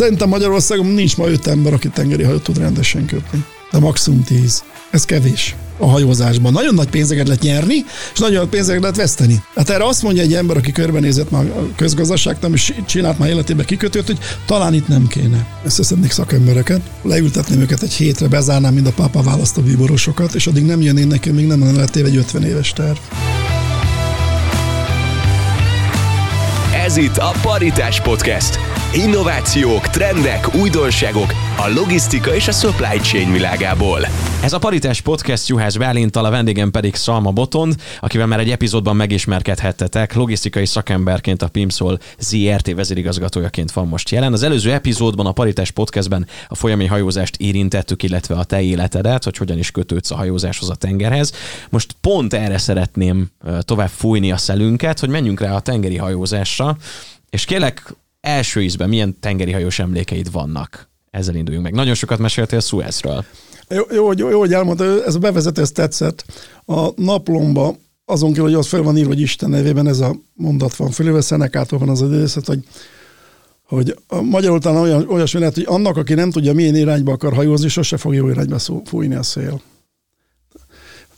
Szerintem Magyarországon nincs ma öt ember, aki tengeri hajót tud rendesen kötni. De maximum tíz. Ez kevés a hajózásban. Nagyon nagy pénzeket lehet nyerni, és nagyon nagy pénzeket lehet veszteni. Hát erre azt mondja egy ember, aki körbenézett már a közgazdaságtan, és csinált már életében kikötőt, hogy talán itt nem kéne. Összeszednék szakembereket, leültetném őket egy hétre, bezárnám mind a pápa választó bíborosokat, és addig nem jönnének, még nem lenne egy 50 éves terv. Ez itt a Paritás Podcast. Innovációk, trendek, újdonságok a logisztika és a supply chain világából. Ez a Paritás Podcast Juhász Bálintal, a vendégem pedig Szalma Botond, akivel már egy epizódban megismerkedhettetek. Logisztikai szakemberként a Pimszol ZRT vezérigazgatójaként van most jelen. Az előző epizódban a Paritás Podcastben a folyami hajózást érintettük, illetve a te életedet, hogy hogyan is kötődsz a hajózáshoz a tengerhez. Most pont erre szeretném tovább fújni a szelünket, hogy menjünk rá a tengeri hajózásra, és kérlek, első ízben milyen tengeri hajós emlékeid vannak? Ezzel induljunk meg. Nagyon sokat meséltél Suezről. Jó, jó, jó, jó, hogy elmondta, ez a bevezető, ez tetszett. A naplomba azon kívül, hogy az fel van írva, hogy Isten nevében ez a mondat van fölülve, Szenekától van az idézet, hogy hogy magyarul talán olyan, olyasmi lehet, hogy annak, aki nem tudja, milyen irányba akar hajózni, sose fog jó irányba szó, fújni a szél.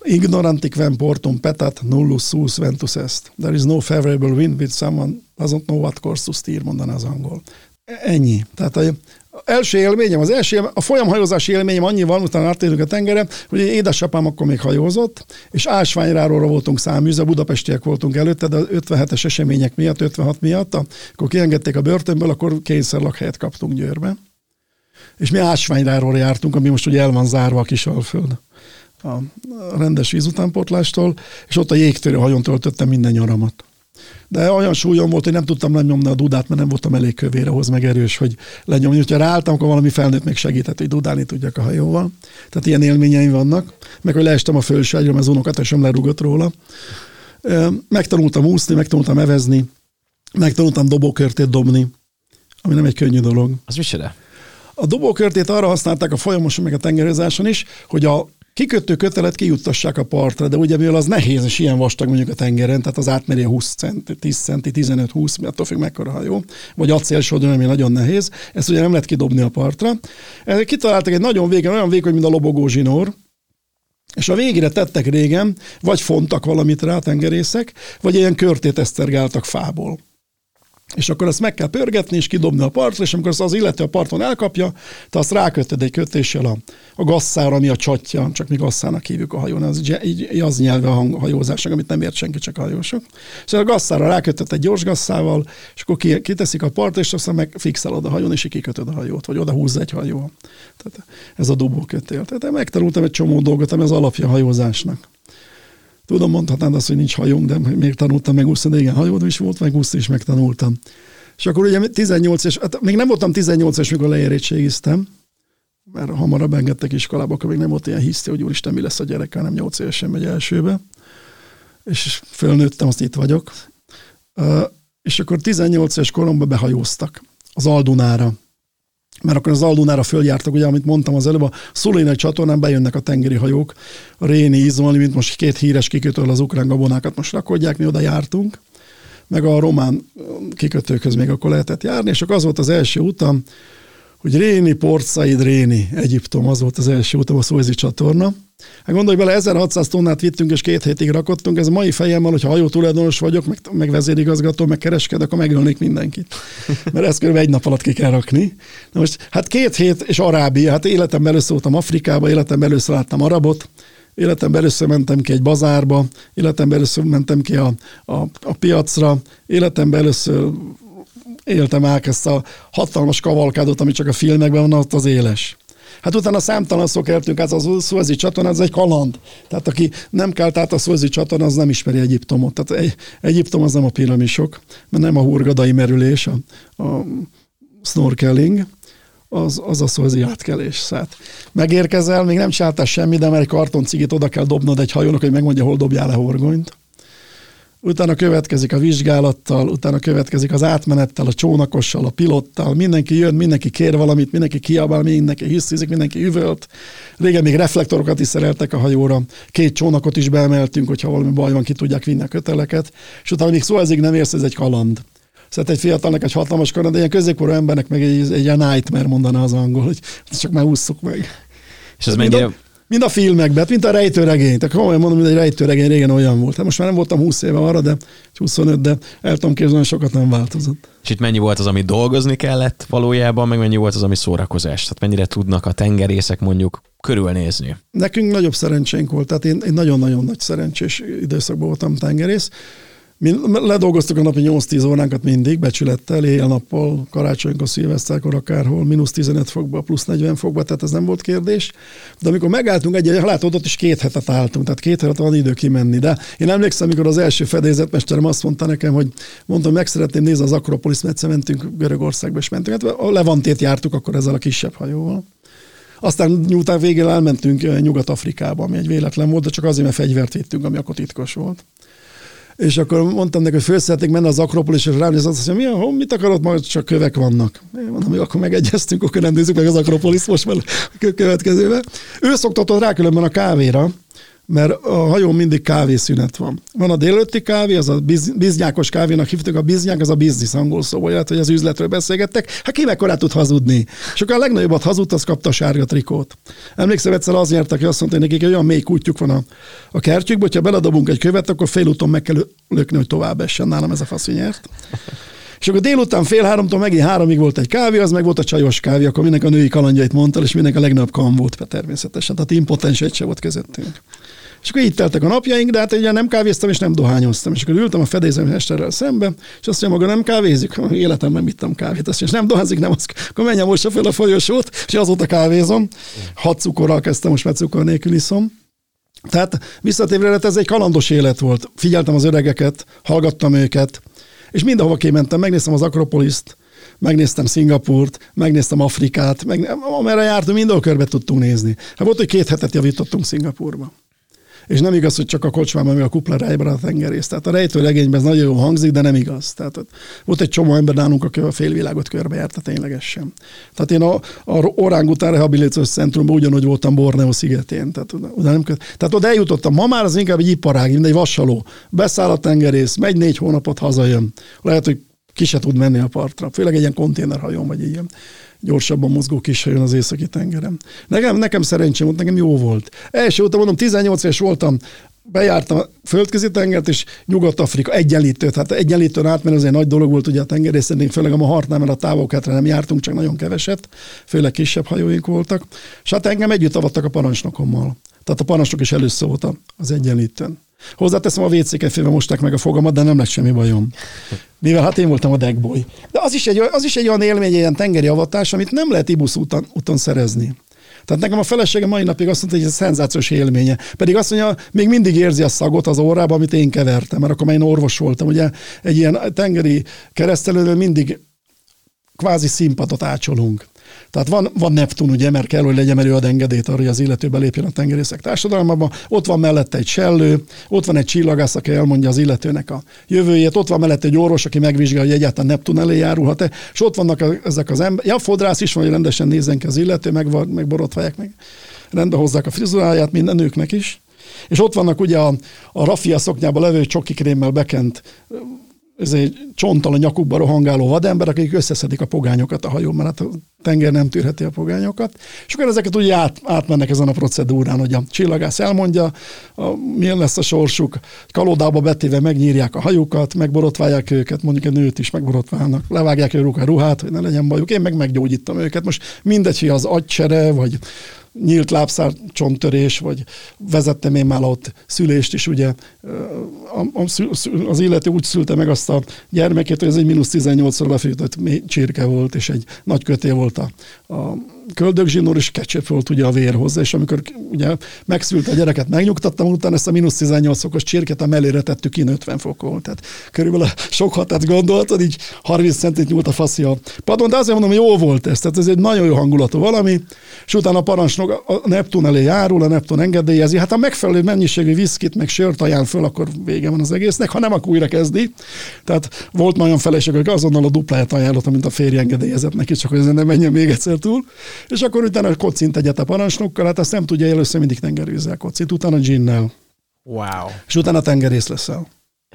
Ignorantic quem portum petat, nullus sus ventus est. There is no favorable wind with someone doesn't know what course to steer, mondaná az angol. Ennyi. Tehát a, első élményem, az első a folyamhajózási élményem annyi van, utána áttérünk a tengeren, hogy édesapám akkor még hajózott, és ásványráról voltunk száműzve, budapestiek voltunk előtte, de 57-es események miatt, 56 miatt, akkor kiengedték a börtönből, akkor kényszer lakhelyet kaptunk Győrbe. És mi ásványráról jártunk, ami most ugye el van zárva a kis alföld a rendes vízutánpótlástól, és ott a jégtörő hajón töltöttem minden nyaramat. De olyan súlyom volt, hogy nem tudtam lenyomni a dudát, mert nem voltam elég kövér ahhoz meg erős, hogy lenyomni. Ha ráálltam, akkor valami felnőtt még segített, hogy dudálni tudjak a hajóval. Tehát ilyen élményeim vannak. Meg, hogy leestem a fölságról, mert az unokatesem lerugott róla. Megtanultam úszni, megtanultam evezni, megtanultam dobókörtét dobni, ami nem egy könnyű dolog. Az micsoda? A dobókörtét arra használták a folyamoson, meg a tengerőzáson is, hogy a kikötő kötelet kijuttassák a partra, de ugye mivel az nehéz, és ilyen vastag mondjuk a tengeren, tehát az átmeri 20 centi, 10 centi, 15-20, attól függ mekkora hajó, vagy acélsodron, ami nagyon nehéz, ezt ugye nem lehet kidobni a partra. Kitaláltak egy nagyon végen, olyan vékony, mint a lobogó zsinór, és a végére tettek régen, vagy fontak valamit rá tengerészek, vagy ilyen körtét esztergáltak fából és akkor azt meg kell pörgetni, és kidobni a partra, és amikor azt az illető a parton elkapja, te azt rákötted egy kötéssel a, a gasszára, ami a csatja, csak mi gasszának hívjuk a hajón, az, így, az nyelve a hajózásnak, amit nem ért senki, csak a hajósok. És a gasszára rákötted egy gyors gasszával, és akkor kiteszik a partra, és aztán meg fixálod a hajón, és kikötöd a hajót, vagy oda húzza egy hajó. Tehát ez a dobókötél. Tehát megtanultam egy csomó dolgot, ami az alapja a hajózásnak. Tudom, mondhatnád azt, hogy nincs hajóm, de még tanultam meg úszni, de igen, hajód is volt, meg úszni is megtanultam. És akkor ugye 18 és hát még nem voltam 18 es mikor leérettségiztem, mert hamarabb engedtek iskolába, akkor még nem volt ilyen hiszti, hogy úristen, mi lesz a gyerek, nem 8 évesen megy elsőbe. És fölnőttem, azt itt vagyok. És akkor 18 éves koromban behajóztak az Aldunára mert akkor az Aldunára följártak, ugye, amit mondtam az előbb, a Szulénai csatornán bejönnek a tengeri hajók, Réni, Izolni, mint most két híres kikötőről az ukrán gabonákat most rakodják, mi oda jártunk, meg a román kikötőkhöz még akkor lehetett járni, és akkor az volt az első utam, hogy Réni, Port Said, Réni, Egyiptom, az volt az első utam a Szuezi csatorna, Hát gondolj bele, 1600 tonnát vittünk, és két hétig rakottunk. Ez a mai fejemmel, hogyha hajó tulajdonos vagyok, meg, meg vezérigazgató, meg kereskedek, akkor megölnék mindenkit. Mert ezt kb. egy nap alatt ki kell rakni. Na most, hát két hét és Arábia, hát életemben először voltam Afrikába, életemben először láttam arabot, életemben először mentem ki egy bazárba, életemben először mentem ki a, a, a piacra, életemben először éltem át ezt a hatalmas kavalkádot, ami csak a filmekben van, ott az éles. Hát utána számtalan szó kerültünk át a szuezi csatorna, ez egy kaland. Tehát aki nem kelt át a szuezi csatorna, az nem ismeri Egyiptomot. Tehát egy, Egyiptom az nem a piramisok, mert nem a hurgadai merülés, a, a snorkeling, az, az a szuezi átkelés. Szóval megérkezel, még nem csináltál semmit, de mert egy kartoncigit oda kell dobnod egy hajónak, hogy megmondja, hol dobjál le horgonyt utána következik a vizsgálattal, utána következik az átmenettel, a csónakossal, a pilottal, mindenki jön, mindenki kér valamit, mindenki kiabál, mindenki hisztizik, mindenki üvölt. Régen még reflektorokat is szereltek a hajóra, két csónakot is beemeltünk, hogyha valami baj van, ki tudják vinni a köteleket, és utána még szó ezig nem érsz, ez egy kaland. Szóval egy fiatalnak egy hatalmas kaland, de ilyen középkorú embernek meg egy, egy ilyen nightmare mondaná az angol, hogy csak már ússzuk meg. És ez mennyire... Mind a, filmekben, hát mint a rejtőregény. Tehát komolyan mondom, hogy egy rejtőregény régen olyan volt. Hát most már nem voltam 20 éve arra, de 25, de el tudom képzelni, sokat nem változott. És itt mennyi volt az, ami dolgozni kellett valójában, meg mennyi volt az, ami szórakozás? Tehát mennyire tudnak a tengerészek mondjuk körülnézni? Nekünk nagyobb szerencsénk volt, tehát én, én nagyon-nagyon nagy szerencsés időszakban voltam tengerész. Mi ledolgoztuk a napi 8-10 óránkat mindig, becsülettel, éjjel-nappal, karácsonykor, szilveszterkor, akárhol, mínusz 15 fokba, plusz 40 fokba, tehát ez nem volt kérdés. De amikor megálltunk egy, egy látod, ott is két hetet álltunk, tehát két hetet van idő kimenni. De én emlékszem, amikor az első fedélzetmesterem azt mondta nekem, hogy mondtam, meg szeretném nézni az Akropolis, mert mentünk Görögországba, és mentünk. Hát a Levantét jártuk akkor ezzel a kisebb hajóval. Aztán nyújtán végén elmentünk Nyugat-Afrikába, ami egy véletlen volt, de csak azért, mert fegyvert vittünk, ami akkor titkos volt. És akkor mondtam neki, hogy föl szeretnék menni az Akropolis, és rám azt mondja, mi, hol, mit akarod, majd csak kövek vannak. Én mondom, hogy akkor megegyeztünk, akkor nem nézzük meg az Akropolis most már következőbe. Ő szoktatott rá különben a kávéra, mert a hajón mindig kávészünet van. Van a délőtti kávé, az a biz, biznyákos kávénak hívtuk, a biznyák, az a biznisz angol szó, vagy lehet, hogy az üzletről beszélgettek. Hát ki mekkorát tud hazudni? És akkor a legnagyobbat hazudt, az kapta a sárga trikót. Emlékszem, egyszer az nyertek, hogy azt mondta, hogy nekik olyan mély kutyuk van a, a kertjükben, hogyha beledobunk egy követ, akkor félúton meg kell lökni, hogy tovább essen. Nálam ez a faszi nyert. És akkor délután fél háromtól megint háromig volt egy kávé, az meg volt a csajos kávé, akkor mindenki a női kalandjait mondta, és mindenki a legnagyobb kam volt természetesen. Tehát impotens egy se volt közöttünk. És akkor így teltek a napjaink, de hát ugye nem kávéztam és nem dohányoztam. És akkor ültem a fedélzemmesterrel szembe, és azt mondja, maga nem kávézik? Életemben ittam kávét. Azt mondja, és nem dohányzik, nem az, akkor menjem most fel a folyosót, és azóta kávézom. Hat cukorral kezdtem, most már cukor nélkül iszom. Tehát visszatérve ez egy kalandos élet volt. Figyeltem az öregeket, hallgattam őket, és mindenhova kimentem, megnéztem az Akropoliszt, megnéztem Szingapurt, megnéztem Afrikát, meg, amerre jártunk, mindenhol körbe tudtunk nézni. Hát volt, hogy két hetet javítottunk Szingapurba. És nem igaz, hogy csak a kocsmában, meg a kuplerájban a tengerész. Tehát a rejtő legényben ez nagyon jó hangzik, de nem igaz. Tehát volt egy csomó ember nálunk, aki a félvilágot körbejárta ténylegesen. Tehát én a, a Orángután Rehabilitációs Centrumban ugyanúgy voltam Borneo szigetén. Tehát oda, nem, tehát oda eljutottam. Ma már az inkább egy iparág, mint egy vasaló. Beszáll a tengerész, megy négy hónapot, hazajön. Lehet, hogy ki se tud menni a partra. Főleg egy ilyen konténerhajón, vagy ilyen gyorsabban mozgó kis hajón az északi tengeren. Nekem, nekem szerencsém volt, nekem jó volt. Első óta mondom, 18 éves voltam, bejártam a földközi tengert és Nyugat-Afrika egyenlítő, tehát egyenlítőn át, mert egy nagy dolog volt ugye a tengerészetnél, főleg a Mahartnál, mert a távolketre nem jártunk, csak nagyon keveset, főleg kisebb hajóink voltak, és hát engem együtt avattak a parancsnokommal. Tehát a parancsnok is először volt az egyenlítőn. Hozzáteszem, a WC félve mosták meg a fogamat, de nem lett semmi bajom. Mivel hát én voltam a deckboy. De az is egy, az is egy olyan élmény, egy ilyen tengeri avatás, amit nem lehet ibusz úton, úton szerezni. Tehát nekem a felesége mai napig azt mondta, hogy ez szenzációs élménye. Pedig azt mondja, még mindig érzi a szagot az órába, amit én kevertem, mert akkor már én orvos voltam. Ugye egy ilyen tengeri keresztelőnél mindig kvázi színpadot ácsolunk. Tehát van, van Neptun, ugye, mert kell, hogy legyen előad engedélyt arra, hogy az illető belépjen a tengerészek társadalmába. Ott van mellette egy sellő, ott van egy csillagász, aki elmondja az illetőnek a jövőjét, ott van mellette egy orvos, aki megvizsgálja, hogy egyáltalán Neptun elé járulhat-e, és ott vannak ezek az emberek. Ja, fodrász is van, hogy rendesen nézzen ki az illető, meg, meg borotválják, meg rendbe hozzák a frizuráját, minden nőknek is. És ott vannak ugye a, a raffia szoknyába levő csokikrémmel bekent ez egy csonttal a nyakukba rohangáló vadember, akik összeszedik a pogányokat a hajón, mert hát a tenger nem tűrheti a pogányokat. És akkor ezeket ugye át, átmennek ezen a procedúrán, hogy a csillagász elmondja, a, milyen lesz a sorsuk, kalódába betéve megnyírják a hajukat, megborotválják őket, mondjuk egy nőt is megborotválnak, levágják őrük a ruhát, hogy ne legyen bajuk. Én meg meggyógyítom őket. Most mindegy, hogy az agysere, vagy nyílt lábszár csonttörés, vagy vezettem én már ott szülést is, ugye az illető úgy szülte meg azt a gyermekét, hogy ez egy mínusz 18-szor lefűtött csirke volt, és egy nagy köté volt a, a köldögzsinór, és kecsep volt ugye a vér hozzá, és amikor ugye megszült a gyereket, megnyugtattam, utána ezt a mínusz 18 fokos csirket a mellére tettük ki 50 fokon. Tehát körülbelül sok hatát gondoltad, így 30 centit nyúlt a faszi padon, de azért mondom, hogy jó volt ez, tehát ez egy nagyon jó hangulatú valami, és utána a parancsnok a Neptun elé járul, a Neptun engedélyezi, hát a megfelelő mennyiségű viszkit, meg sört ajánl föl, akkor vége van az egésznek, ha nem, akkor újra kezdi. Tehát volt nagyon feleség, hogy azonnal a dupláját ajánlotta, mint a férj engedélyezett neki, csak hogy ezen nem menjen még egyszer túl. És akkor utána kocint egyet a parancsnokkal, hát azt nem tudja, először mindig tengerézzel kocint, utána ginnel. Wow. És utána tengerész leszel.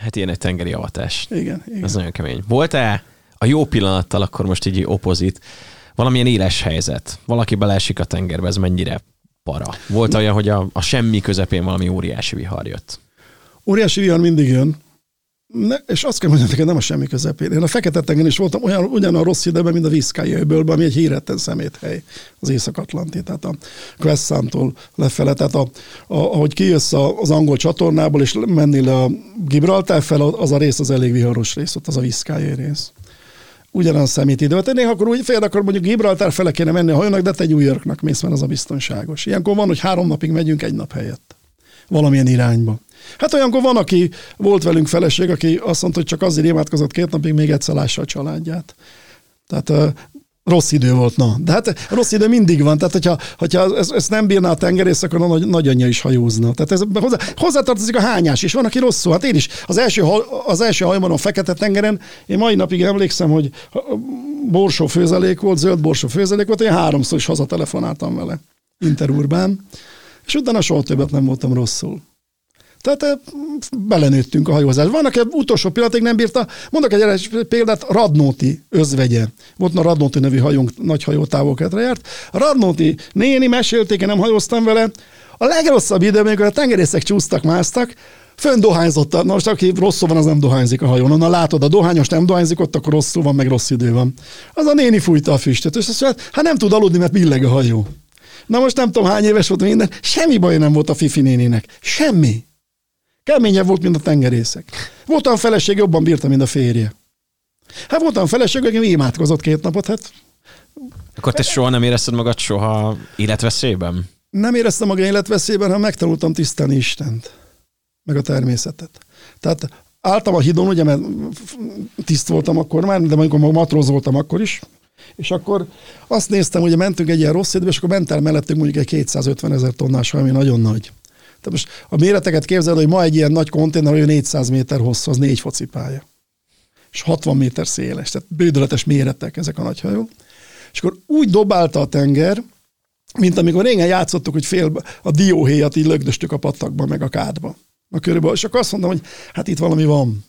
Hát ilyen egy tengeri avatás. Igen, igen. Ez nagyon kemény. Volt-e a jó pillanattal, akkor most így opozit, valamilyen éles helyzet? Valaki beleesik a tengerbe, ez mennyire para? Volt olyan, hogy a, a semmi közepén valami óriási vihar jött? Óriási vihar mindig jön, ne, és azt kell mondjam, hogy nem a semmi közepén. Én a Fekete-tengen is voltam olyan, ugyan a rossz időben, mint a Viszkái öbölben, ami egy híretten szeméthely, az Észak-Atlanti, tehát a Quesszántól lefele, tehát a, a, ahogy kijössz az angol csatornából, és menni le a Gibraltár fel, az a rész az elég viharos rész, ott az a Viszkái rész. Ugyanaz szemét idő. Tehát néha akkor úgy fél, akkor mondjuk Gibraltár fele kéne menni a hajónak, de te New Yorknak mész, mert az a biztonságos. Ilyenkor van, hogy három napig megyünk egy nap helyett. Valamilyen irányba. Hát olyankor van, aki volt velünk feleség, aki azt mondta, hogy csak azért imádkozott két napig, még egyszer lássa a családját. Tehát rossz idő volt, na. De hát rossz idő mindig van, tehát hogyha, hogyha ezt, ezt nem bírná a tengerész, akkor a nagy, nagyanyja is hajózna. Tehát ez hozzá, hozzátartozik a hányás is. Van, aki rosszul. Hát én is az első, az első hajomon a Fekete tengeren, én mai napig emlékszem, hogy borsó főzelék volt, zöld borsó főzelék volt, én háromszor is hazatelefonáltam vele. Interurbán. És utána soha többet nem voltam rosszul. Tehát belenőttünk a hajózás. Vannak egy utolsó pillanatig nem bírta. Mondok egy példát, Radnóti özvegye. Volt a Radnóti nevű hajónk, nagy hajó távol járt. A Radnóti néni mesélték, én nem hajóztam vele. A legrosszabb idő, amikor a tengerészek csúsztak, másztak, fönn dohányzott. Na most aki rosszul van, az nem dohányzik a hajón. Na látod, a dohányos nem dohányzik, ott akkor rosszul van, meg rossz idő van. Az a néni fújta a füstöt, és azt mondja, hát nem tud aludni, mert billeg a hajó. Na most nem tudom hány éves volt minden, semmi baj nem volt a Fifi néninek. Semmi. Keményebb volt, mint a tengerészek. Voltam feleség, jobban bírta, mint a férje. Hát voltam feleség, aki imádkozott két napot, hát. Akkor te soha nem érezted magad soha életveszélyben? Nem éreztem magam életveszélyben, hanem megtanultam tisztelni Istent, meg a természetet. Tehát álltam a hidon, ugye, mert tiszt voltam akkor már, de amikor matróz voltam akkor is, és akkor azt néztem, hogy mentünk egy ilyen rossz időbe, és akkor ment el mellettünk mondjuk egy 250 ezer tonnás, ami nagyon nagy. Tehát most a méreteket képzeld, hogy ma egy ilyen nagy konténer, hogy 400 méter hosszú, az négy focipálya. És 60 méter széles, tehát bődöletes méretek ezek a nagy hajók. És akkor úgy dobálta a tenger, mint amikor régen játszottuk, hogy fél a dióhéjat így lögdöstük a patakba, meg a kádba. A körülbelül. És akkor azt mondom, hogy hát itt valami van.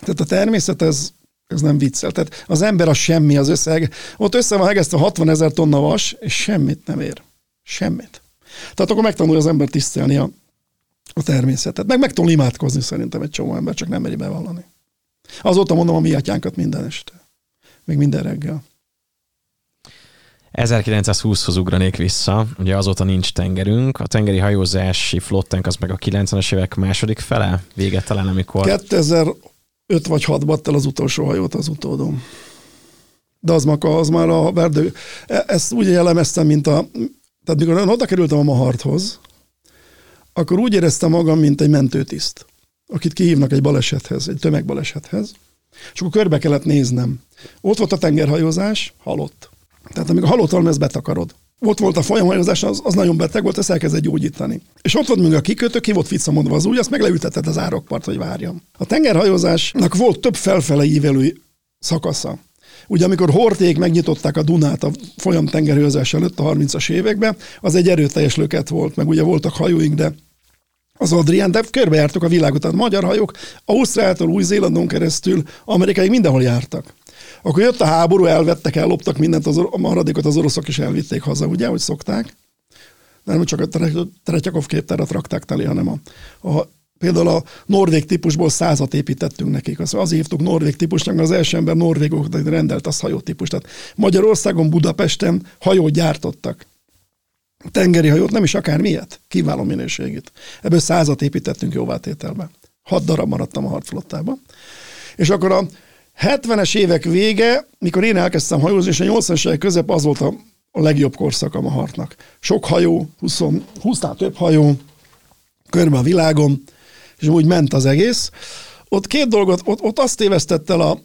Tehát a természet ez, ez nem viccel. Tehát az ember az semmi, az összeg. Ott össze van hegesztve 60 ezer tonna vas, és semmit nem ér. Semmit. Tehát akkor megtanulja az ember tisztelni a, a természetet. Meg megtanul imádkozni szerintem egy csomó ember, csak nem meri bevallani. Azóta mondom a mi atyánkat minden este. Még minden reggel. 1920-hoz ugranék vissza, ugye azóta nincs tengerünk, a tengeri hajózási flottánk az meg a 90-es évek második fele, vége talán, amikor... 2005 vagy 6 badt el az utolsó hajót az utódom. De az, maka, az már a verdő. E- ezt úgy jellemeztem, mint a, tehát mikor oda kerültem a Maharthoz, akkor úgy éreztem magam, mint egy mentőtiszt, akit kihívnak egy balesethez, egy tömegbalesethez, és akkor körbe kellett néznem. Ott volt a tengerhajózás, halott. Tehát amikor halott valami, ezt betakarod. Ott volt a folyamhajózás, az, az nagyon beteg volt, ezt elkezdett gyógyítani. És ott volt még a kikötő, ki volt ficamodva az új, azt meg leütetett az árokpart, hogy várjam. A tengerhajózásnak volt több felfele ívelő szakasza. Ugye amikor Horték megnyitották a Dunát a folyam tengerőzés előtt a 30-as években, az egy erőteljes löket volt, meg ugye voltak hajóink, de az Adrián, de körbejártuk a világot, tehát magyar hajók Ausztráltól, Új-Zélandon keresztül, Amerikáig mindenhol jártak. Akkor jött a háború, elvettek, elloptak mindent, az, a maradékot az oroszok is elvitték haza, ugye, hogy szokták. Nem csak a Teretyakov képtárat rakták teli, hanem a, a Például a norvég típusból százat építettünk nekik. Az, azért hívtuk norvég típusnak, mert az első ember norvégok rendelt az hajótípus. Tehát Magyarországon, Budapesten hajót gyártottak. Tengeri hajót, nem is akár miért. Kiváló minőségét. Ebből százat építettünk jóvátételbe. Hat darab maradtam a harcflottában. És akkor a 70-es évek vége, mikor én elkezdtem hajózni, és a 80-es évek közep az volt a, legjobb korszak a hartnak. Sok hajó, 20, 20 több hajó, körbe a világon, és úgy ment az egész. Ott két dolgot, ott, ott azt tévesztett el a,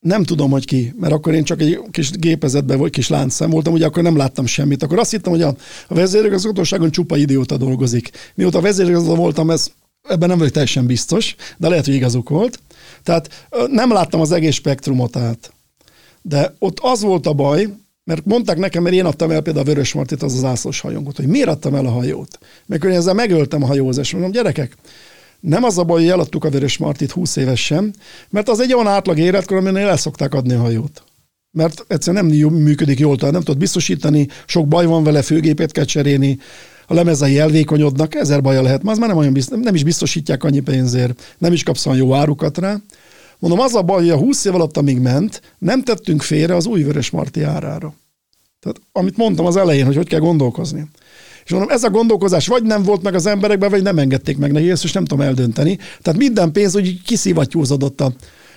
nem tudom, hogy ki, mert akkor én csak egy kis gépezetben vagy kis láncszem voltam, ugye akkor nem láttam semmit. Akkor azt hittem, hogy a, a vezérigazgatóságon csupa idióta dolgozik. Mióta vezérigazgató voltam, ez, ebben nem vagyok teljesen biztos, de lehet, hogy igazuk volt. Tehát nem láttam az egész spektrumot át. De ott az volt a baj, mert mondták nekem, mert én adtam el például a Vörös Martit, az az ászlós hajónkat, hogy miért adtam el a hajót. Mert én ezzel megöltem a hajózást. Mondom, gyerekek, Nem az a baj, hogy eladtuk a Vörös Martit 20 évesen, mert az egy olyan átlag életkor, aminél el adni a hajót. Mert egyszerűen nem működik jól, tehát nem tudod biztosítani, sok baj van vele, főgépet kell cserélni, a lemezei elvékonyodnak, ezer baja lehet, ma az már nem, olyan biztos, nem is biztosítják annyi pénzért, nem is kapsz olyan jó árukat rá. Mondom, az a baj, hogy a 20 év alatt, amíg ment, nem tettünk félre az új Vörös Marti árára. Tehát amit mondtam az elején, hogy hogy kell gondolkozni. És mondom, ez a gondolkozás vagy nem volt meg az emberekben, vagy nem engedték meg neki, ezt és nem tudom eldönteni. Tehát minden pénz úgy kiszivattyúzódott a,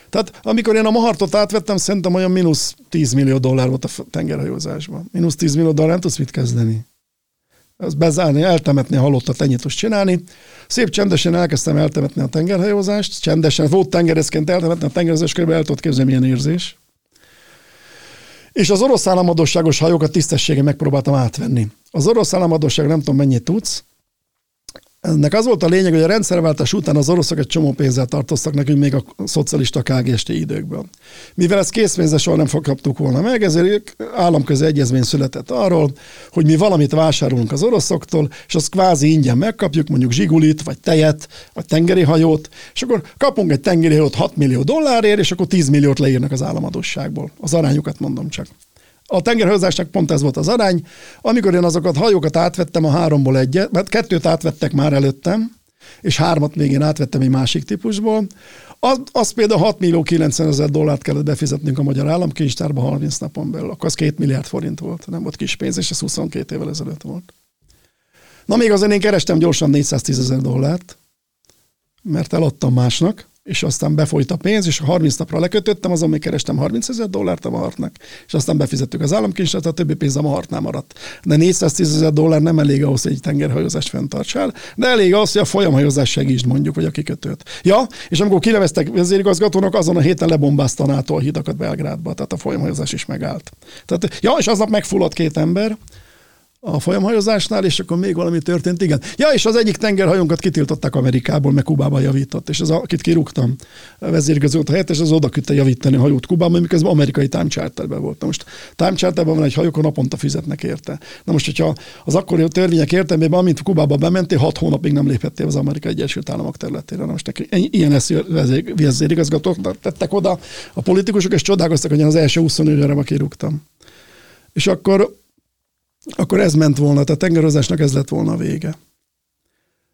tehát amikor én a Mahartot átvettem, szerintem olyan mínusz 10 millió dollár volt a tengerhajózásban. Mínusz 10 millió dollár, nem tudsz mit kezdeni. Az bezárni, eltemetni a halottat, ennyit tudsz csinálni. Szép csendesen elkezdtem eltemetni a tengerhajózást, csendesen, volt tengerezként eltemetni a tengerhajózást, körülbelül el tudod képzelni, milyen érzés. És az orosz államadosságos hajókat tisztessége megpróbáltam átvenni. Az orosz államadosság nem tudom mennyit tudsz, ennek az volt a lényeg, hogy a rendszerváltás után az oroszok egy csomó pénzzel tartoztak nekünk még a szocialista KGST időkből. Mivel ezt készpénzzel soha nem foghattuk volna meg, ezért államközi egyezmény született arról, hogy mi valamit vásárolunk az oroszoktól, és azt kvázi ingyen megkapjuk, mondjuk zsigulit, vagy tejet, vagy tengeri hajót, és akkor kapunk egy tengeri hajót 6 millió dollárért, és akkor 10 milliót leírnak az államadosságból. Az arányokat mondom csak. A tengerhajózásnak pont ez volt az arány. Amikor én azokat hajókat átvettem a háromból egyet, mert kettőt átvettek már előttem, és hármat még én átvettem egy másik típusból, az, az például 6 millió 90 ezer dollárt kellett befizetnünk a magyar államkincstárba 30 napon belül. Akkor az 2 milliárd forint volt, nem volt kis pénz, és ez 22 évvel ezelőtt volt. Na még azért én kerestem gyorsan 410 ezer dollárt, mert eladtam másnak, és aztán befolyt a pénz, és 30 napra lekötöttem, azon még kerestem 30 ezer dollárt a Mahartnak, és aztán befizettük az államkincset, a többi pénz a Mahartnál maradt. De 410 ezer dollár nem elég ahhoz, hogy egy tengerhajózást fenntartsál, de elég ahhoz, hogy a folyamhajózás segítsd mondjuk, vagy a kikötőt. Ja, és amikor kineveztek vezérigazgatónak, azon a héten lebombázta a NATO a hidakat Belgrádba, tehát a folyamhajózás is megállt. Tehát, ja, és aznap megfulladt két ember, a folyamhajózásnál, és akkor még valami történt, igen. Ja, és az egyik tengerhajónkat kitiltották Amerikából, meg Kubában javított, és az, akit kirúgtam, a vezérigazgató helyett, és az oda küldte javítani a hajót Kubában, miközben amerikai time charterben volt. Na most time charterben van egy hajó, akkor naponta fizetnek érte. Na most, hogyha az akkori törvények értelmében, amint Kubába bementél, hat hónapig nem léphettél az Amerikai Egyesült Államok területére. Na most neki, ilyen lesz vezérigazgatók tettek oda a politikusok, és csodálkoztak, hogy az első 24 óra kirúgtam. És akkor akkor ez ment volna, tehát a tengerozásnak ez lett volna a vége.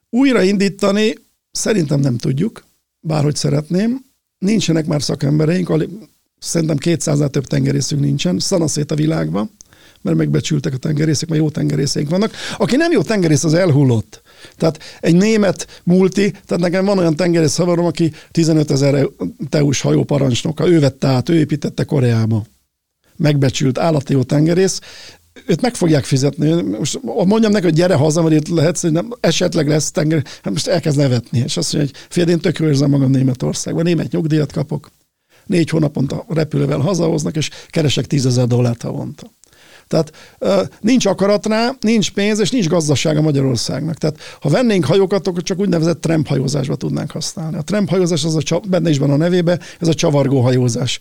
Újraindítani szerintem nem tudjuk, bárhogy szeretném. Nincsenek már szakembereink, szerintem 200 több tengerészünk nincsen, szanaszét a világban, mert megbecsültek a tengerészek, mert jó tengerészeink vannak. Aki nem jó tengerész, az elhullott. Tehát egy német multi, tehát nekem van olyan tengerész havarom, aki 15 ezer teus hajó parancsnoka, ő vette át, ő építette Koreába megbecsült állati jó tengerész, őt meg fogják fizetni. Most mondjam neki, hogy gyere haza, mert itt lehetsz, hogy nem, esetleg lesz tenger, hát most elkezd nevetni, és azt mondja, hogy fél, én tökről érzem magam Németországban, német nyugdíjat kapok, négy hónaponta repülővel hazahoznak, és keresek tízezer dollárt havonta. Tehát nincs akarat rá, nincs pénz, és nincs gazdasága Magyarországnak. Tehát ha vennénk hajókat, akkor csak úgynevezett hajózásba tudnánk használni. A hajózás az a, benne is van a nevébe, ez a csavargó hajózás.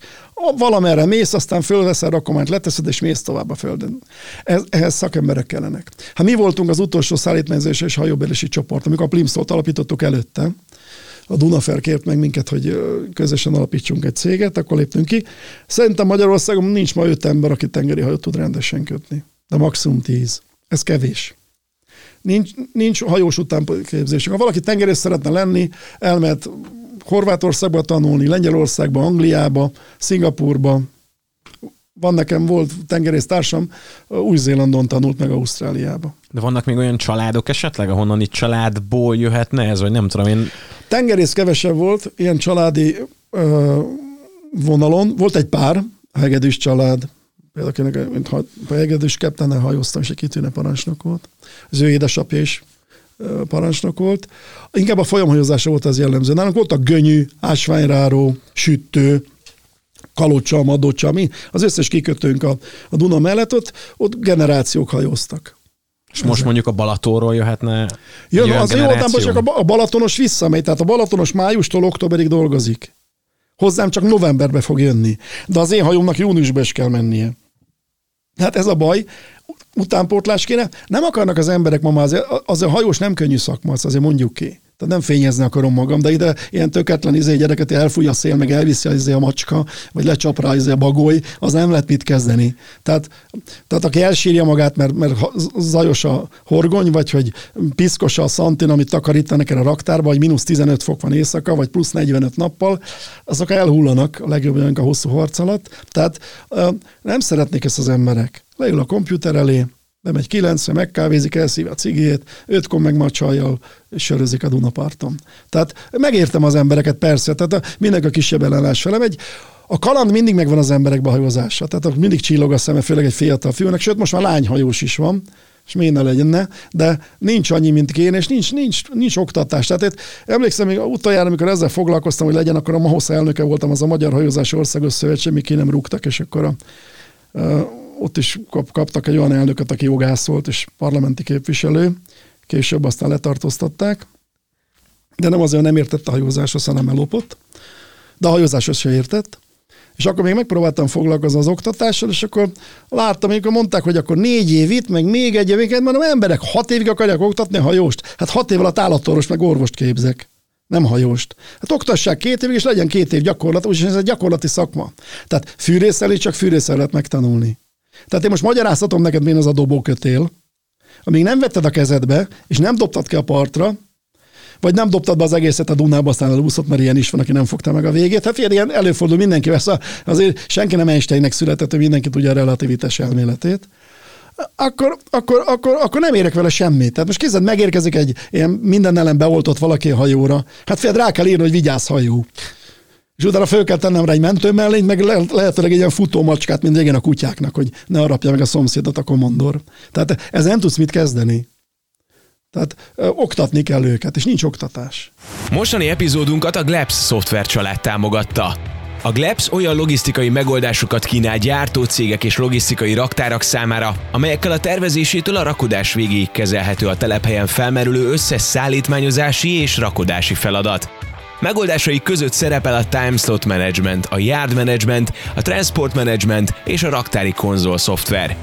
Valamerre mész, aztán fölveszel rakományt, leteszed, és mész tovább a földön. Ez, ehhez szakemberek kellenek. Hát mi voltunk az utolsó szállítmányzás és hajóbélési csoport, amikor a Plimsolt alapítottuk előtte, a Dunafer kért meg minket, hogy közösen alapítsunk egy céget, akkor léptünk ki. Szerintem Magyarországon nincs ma öt ember, aki tengeri hajót tud rendesen kötni. De maximum tíz. Ez kevés. Nincs, nincs hajós utánképzésünk. Ha valaki tengerész szeretne lenni, elmehet Horvátországba tanulni, Lengyelországba, Angliába, Szingapurba. Van nekem, volt tengerésztársam, Új-Zélandon tanult meg Ausztráliába. De vannak még olyan családok esetleg, ahonnan itt családból jöhetne ez, vagy nem tudom én. Tengerész kevesebb volt, ilyen családi ö, vonalon. Volt egy pár, Hegedűs család, például akinek, mint ha, Hegedűs kaptánál hajóztam, és egy kitűnő parancsnok volt. Az ő édesapja is parancsnok volt. Inkább a folyamhajózása volt az jellemző. Nálunk volt a gönyű, ásványráró, sütő, kalocsa, madocsa, mi, az összes kikötőnk a, a Duna mellett, ott, ott generációk hajóztak. És most mondjuk a Balatonról jöhetne Jön, az jó, nem, csak a Balatonos visszamegy, tehát a Balatonos májustól októberig dolgozik. Hozzám csak novemberbe fog jönni. De az én hajómnak júniusban is kell mennie. Hát ez a baj, utánpótlás kéne. Nem akarnak az emberek ma már, azért, az a hajós nem könnyű szakma, azt azért mondjuk ki. Tehát nem fényezni akarom magam, de ide ilyen töketlen izé gyereket elfúj a szél, meg elviszi izé a macska, vagy lecsap rá izé a bagoly, az nem lehet mit kezdeni. Tehát, tehát aki elsírja magát, mert, mert zajos a horgony, vagy hogy piszkos a szantin, amit takarítanak el a raktárba, vagy mínusz 15 fok van éjszaka, vagy plusz 45 nappal, azok elhullanak a legjobb a hosszú harc alatt. Tehát nem szeretnék ezt az emberek. Leül a komputer elé, bemegy kilencre, megkávézik, elszív a cigét, ötkor meg macsajjal sörözik a Dunaparton. Tehát megértem az embereket, persze, tehát mindenki a kisebb ellenállás fele megy. A kaland mindig megvan az emberek behajózása, tehát mindig csillog a szeme, főleg egy fiatal fiúnak, sőt most már lányhajós is van, és miért ne legyen, de nincs annyi, mint kéne, és nincs, nincs, nincs oktatás. Tehát itt, emlékszem, még utoljára, amikor ezzel foglalkoztam, hogy legyen, akkor a MAHOSZ elnöke voltam, az a Magyar Hajózási Országos Szövetség, mi ki nem rúgtak, és akkor a, a ott is kap, kaptak egy olyan elnököt, aki jogász volt, és parlamenti képviselő. Később aztán letartóztatták. De nem azért nem értett a hajózáshoz, hanem ellopott. De a hajózáshoz se értett. És akkor még megpróbáltam foglalkozni az oktatással, és akkor láttam, amikor mondták, hogy akkor négy év itt, meg még egy év, mondom, emberek hat évig akarják oktatni a hajóst. Hát hat év alatt állatorvos meg orvost képzek. Nem hajóst. Hát oktassák két évig, és legyen két év gyakorlat, úgyis ez egy gyakorlati szakma. Tehát fűrészelni csak fűrészel lehet megtanulni. Tehát én most magyaráztatom neked, milyen az a dobókötél, amíg nem vetted a kezedbe, és nem dobtad ki a partra, vagy nem dobtad be az egészet a Dunába, aztán elúszott, mert ilyen is van, aki nem fogta meg a végét. Hát figyelj, ilyen előfordul mindenki, vesz, azért senki nem Einsteinnek született, hogy mindenki tudja a relativitás elméletét. Akkor, akkor, akkor, akkor nem érek vele semmit. Tehát most kézed megérkezik egy ilyen minden ellen beoltott valaki a hajóra. Hát fél rá kell írni, hogy vigyázz hajó és utána föl kell tennem rá egy mentő mellényt, meg le, lehetőleg egy ilyen futó macskát, mint régen a kutyáknak, hogy ne arapja meg a szomszédot a komandor. Tehát ez nem tudsz mit kezdeni. Tehát ö, oktatni kell őket, és nincs oktatás. Mostani epizódunkat a Glebs szoftver család támogatta. A Glebs olyan logisztikai megoldásokat kínál gyártó cégek és logisztikai raktárak számára, amelyekkel a tervezésétől a rakodás végéig kezelhető a telephelyen felmerülő összes szállítmányozási és rakodási feladat. Megoldásai között szerepel a Time Slot Management, a Yard Management, a Transport Management és a raktári konzol szoftver.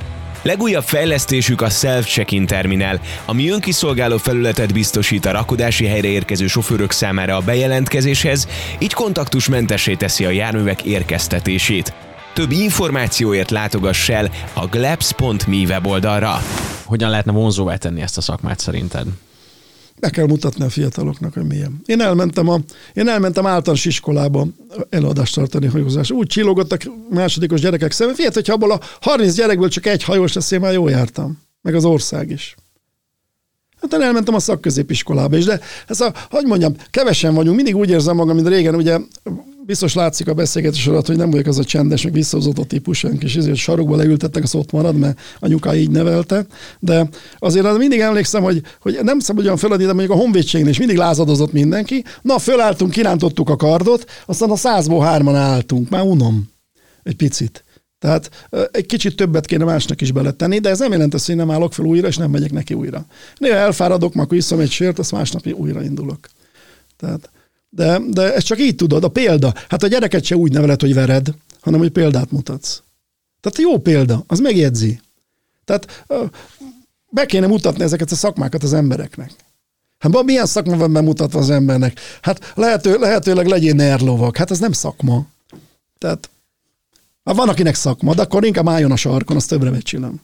Legújabb fejlesztésük a Self-Check-in terminál, ami önkiszolgáló felületet biztosít a rakodási helyre érkező sofőrök számára a bejelentkezéshez, így kontaktusmentessé teszi a járművek érkeztetését. Több információért látogass el a glebs.me weboldalra. Hogyan lehetne vonzóvá tenni ezt a szakmát szerinted? Be kell mutatni a fiataloknak, hogy milyen. Én elmentem, a, én elmentem általános iskolába előadást tartani hajózás. Úgy csillogottak másodikos gyerekek szemben. Fiat, hogyha abból a 30 gyerekből csak egy hajós lesz, én már jól jártam. Meg az ország is. Hát én elmentem a szakközépiskolába is, de ez a, hogy mondjam, kevesen vagyunk, mindig úgy érzem magam, mint régen, ugye biztos látszik a beszélgetés alatt, hogy nem vagyok az a csendes, meg visszahozódó típus, és ezért sarokba leültettek, az ott marad, mert anyuká így nevelte. De azért mindig emlékszem, hogy, hogy nem szabad olyan feladni, de mondjuk a honvédségnél is mindig lázadozott mindenki. Na, fölálltunk, kirántottuk a kardot, aztán a százból hárman álltunk. Már unom egy picit. Tehát egy kicsit többet kéne másnak is beletenni, de ez nem azt, hogy nem állok fel újra, és nem megyek neki újra. Néha elfáradok, akkor iszom egy sört, azt másnap újra indulok. Tehát de, de ezt csak így tudod, a példa. Hát a gyereket se úgy neveled, hogy vered, hanem hogy példát mutatsz. Tehát jó példa, az megjegyzi. Tehát be kéne mutatni ezeket a szakmákat az embereknek. Hát milyen szakma van bemutatva az embernek? Hát lehető, lehetőleg legyél nerlovak. Hát ez nem szakma. Tehát hát van, akinek szakma, de akkor inkább álljon a sarkon, azt többre becsülöm.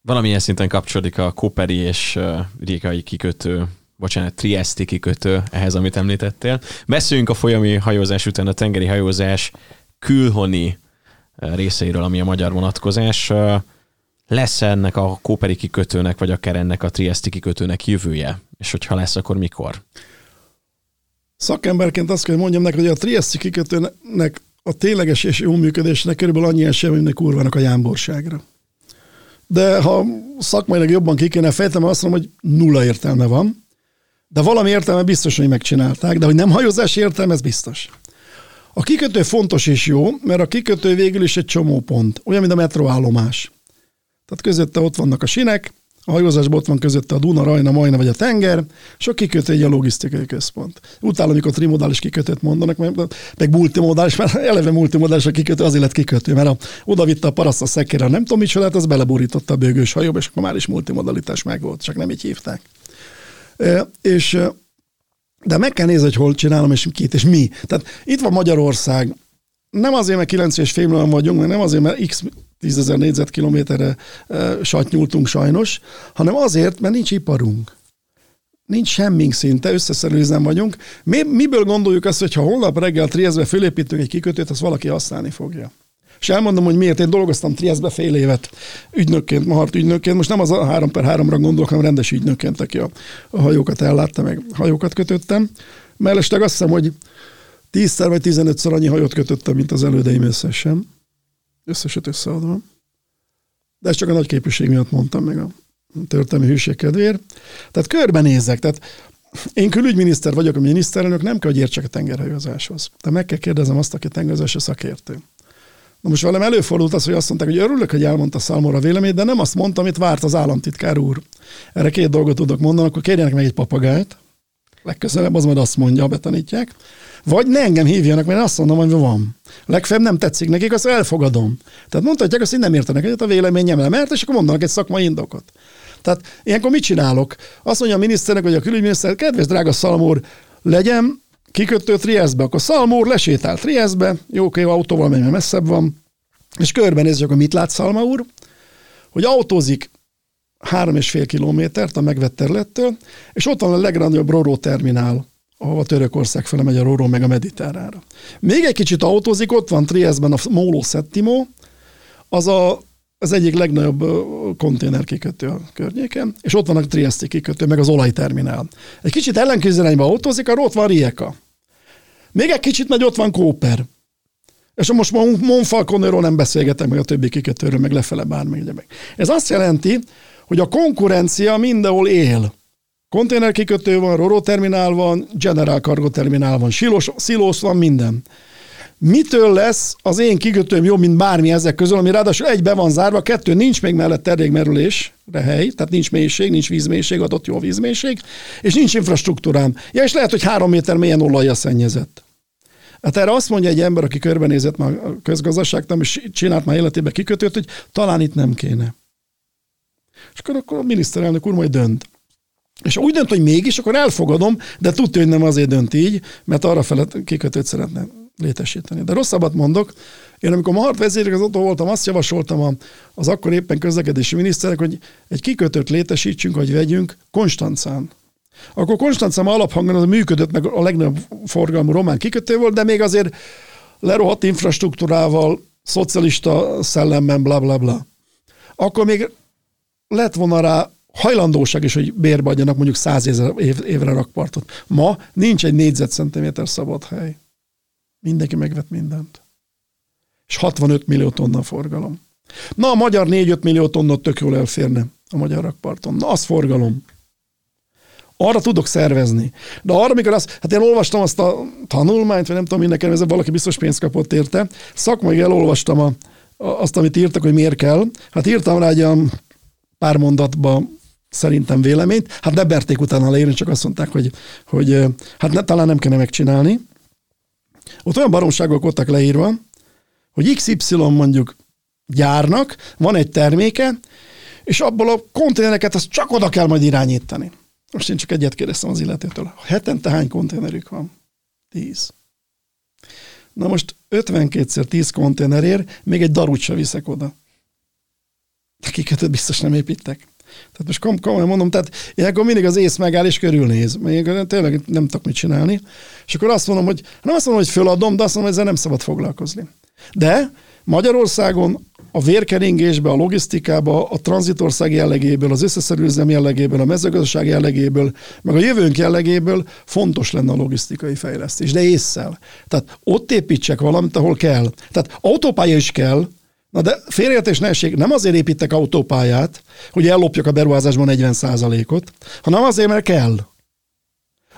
Valamilyen szinten kapcsolódik a Koperi és Rékai kikötő bocsánat, Trieste kikötő ehhez, amit említettél. Beszéljünk a folyami hajózás után a tengeri hajózás külhoni részeiről, ami a magyar vonatkozás. Lesz ennek a Kóperi kikötőnek, vagy akár ennek a Trieste kikötőnek jövője? És hogyha lesz, akkor mikor? Szakemberként azt kell, hogy mondjam neked, hogy a Trieste kikötőnek a tényleges és jó működésnek körülbelül annyi esély, mint kurvának a jámborságra. De ha szakmailag jobban ki kéne fejtem, azt mondom, hogy nulla értelme van. De valami értelme biztos, hogy megcsinálták, de hogy nem hajózás értelme, ez biztos. A kikötő fontos és jó, mert a kikötő végül is egy csomó pont, olyan, mint a metroállomás. Tehát közötte ott vannak a sinek, a hajózásban ott van közötte a Duna, Rajna, Majna vagy a tenger, és a kikötő egy a logisztikai központ. Utána, amikor trimodális kikötőt mondanak, meg multimodális, mert eleve multimodális a kikötő, azért lett kikötő, mert a, oda vitte a paraszt a szekére, nem tudom micsoda, az beleborította a bőgős hajóba, és akkor már is multimodalitás meg volt, csak nem így hívták. És De meg kell nézni, hogy hol csinálom, és két, és mi. Tehát itt van Magyarország. Nem azért, mert 9 és fél vagyunk, mert nem azért, mert x tízezer négyzetkilométerre satnyultunk sajnos, hanem azért, mert nincs iparunk. Nincs semmink szinte, összeszerűzen vagyunk. Mi, miből gondoljuk azt, hogy ha holnap reggel Trieszbe fölépítünk egy kikötőt, azt valaki használni fogja? És elmondom, hogy miért. Én dolgoztam Trieszbe fél évet ügynökként, mahart ügynökként. Most nem az a 3 per 3-ra gondolok, hanem rendes ügynökként, aki a, a hajókat ellátta, meg hajókat kötöttem. Mellesleg azt hiszem, hogy 10-szer vagy 15-szor annyi hajót kötöttem, mint az elődeim összesen. Összeset összeadva. De ezt csak a nagy képviség miatt mondtam meg a történelmi hűség kedvéért. Tehát körbenézek. Tehát én külügyminiszter vagyok, a miniszterelnök, nem kell, hogy értsek a tengerhajózáshoz. De meg kell kérdezem azt, aki tengerhajózás szakértő. Na most velem előfordult az, hogy azt mondták, hogy örülök, hogy elmondta Szalmóra véleményt, de nem azt mondtam, amit várt az államtitkár úr. Erre két dolgot tudok mondani, akkor kérjenek meg egy papagájt, legközelebb az majd azt mondja, betanítják, vagy ne engem hívjanak, mert én azt mondom, hogy van. Legfeljebb nem tetszik nekik, azt elfogadom. Tehát mondhatják azt, hogy nem értenek egyet a véleményemre, mert és akkor mondanak egy szakmai indokot. Tehát ilyenkor mit csinálok? Azt mondja a miniszternek, vagy a külügyminiszter, kedves drága Szalmór, legyen kikötő Trieszbe, akkor Szalmór lesétál Trieszbe, jó, oké, autóval megy, mert messzebb van, és körbenézzük, akkor mit lát Szalma úr, hogy autózik három és fél kilométert a megvett területtől, és ott van a legnagyobb Roró terminál, ahova Törökország fele megy a Roró meg a Mediterránra. Még egy kicsit autózik, ott van Trieszben a Molo Settimo, az a, az egyik legnagyobb konténerkikötő a környéken, és ott van a Trieste kikötő, meg az olajterminál. Egy kicsit ellenkezőrányba autózik, arra ott van Rijeka. Még egy kicsit megy, ott van Kóper. És most Monfalconéról nem beszélgetek meg a többi kikötőről, meg lefele bármi. Ez azt jelenti, hogy a konkurencia mindenhol él. Konténerkikötő van, Roro terminál van, General Cargo terminál van, Silos, Silos van, minden. Mitől lesz az én kikötőm jobb, mint bármi ezek közül, ami ráadásul egy be van zárva, kettő nincs még mellett terjégmerülésre hely, tehát nincs mélység, nincs vízmélység, adott jó vízmélység, és nincs infrastruktúrám. Ja, és lehet, hogy három méter mélyen olajja szennyezett. Hát erre azt mondja egy ember, aki körbenézett már a közgazdaságtan, és csinált már életébe kikötőt, hogy talán itt nem kéne. És akkor, akkor a miniszterelnök úr majd dönt. És úgy dönt, hogy mégis, akkor elfogadom, de tudja, hogy nem azért dönt így, mert arra felett kikötőt szeretne létesíteni. De rosszabbat mondok, én amikor Mahart vezérigazgató voltam, azt javasoltam az akkor éppen közlekedési miniszterek, hogy egy kikötőt létesítsünk, hogy vegyünk Konstancán. Akkor Konstancán alaphangon az működött, meg a legnagyobb forgalmú román kikötő volt, de még azért lerohadt infrastruktúrával, szocialista szellemben, bla bla bla. Akkor még lett volna rá hajlandóság is, hogy bérbe adjanak mondjuk száz év, évre rakpartot. Ma nincs egy négyzetcentiméter szabad hely. Mindenki megvet mindent. És 65 millió tonna forgalom. Na, a magyar 4-5 millió tonna tök jól elférne a magyar rakparton. Na, az forgalom. Arra tudok szervezni. De arra, amikor azt, hát én olvastam azt a tanulmányt, vagy nem tudom, minek ez valaki biztos pénzt kapott érte, szakmai elolvastam a, azt, amit írtak, hogy miért kell. Hát írtam rá egy olyan pár mondatba szerintem véleményt. Hát ne berték utána leírni, csak azt mondták, hogy, hogy hát ne, talán nem kellene megcsinálni. Ott olyan baromságok voltak leírva, hogy XY mondjuk gyárnak, van egy terméke, és abból a konténereket azt csak oda kell majd irányítani. Most én csak egyet kérdeztem az illetőtől. Hetente hány konténerük van? Tíz. Na most 52-szer 10 konténerért még egy darut se viszek oda. Kikötőt biztos nem építek. Tehát most kom- komolyan mondom, tehát ilyenkor mindig az ész megáll és körülnéz. Még tényleg nem tudok mit csinálni. És akkor azt mondom, hogy nem azt mondom, hogy föladom, de azt mondom, hogy ezzel nem szabad foglalkozni. De Magyarországon a vérkeringésbe, a logisztikába, a tranzitország jellegéből, az összeszerűzem jellegéből, a mezőgazdaság jellegéből, meg a jövőnk jellegéből fontos lenne a logisztikai fejlesztés, de észszel. Tehát ott építsek valamit, ahol kell. Tehát autópálya is kell, Na de félreértés ne essék, nem azért építek autópályát, hogy ellopjak a beruházásban 40% ot hanem azért, mert kell.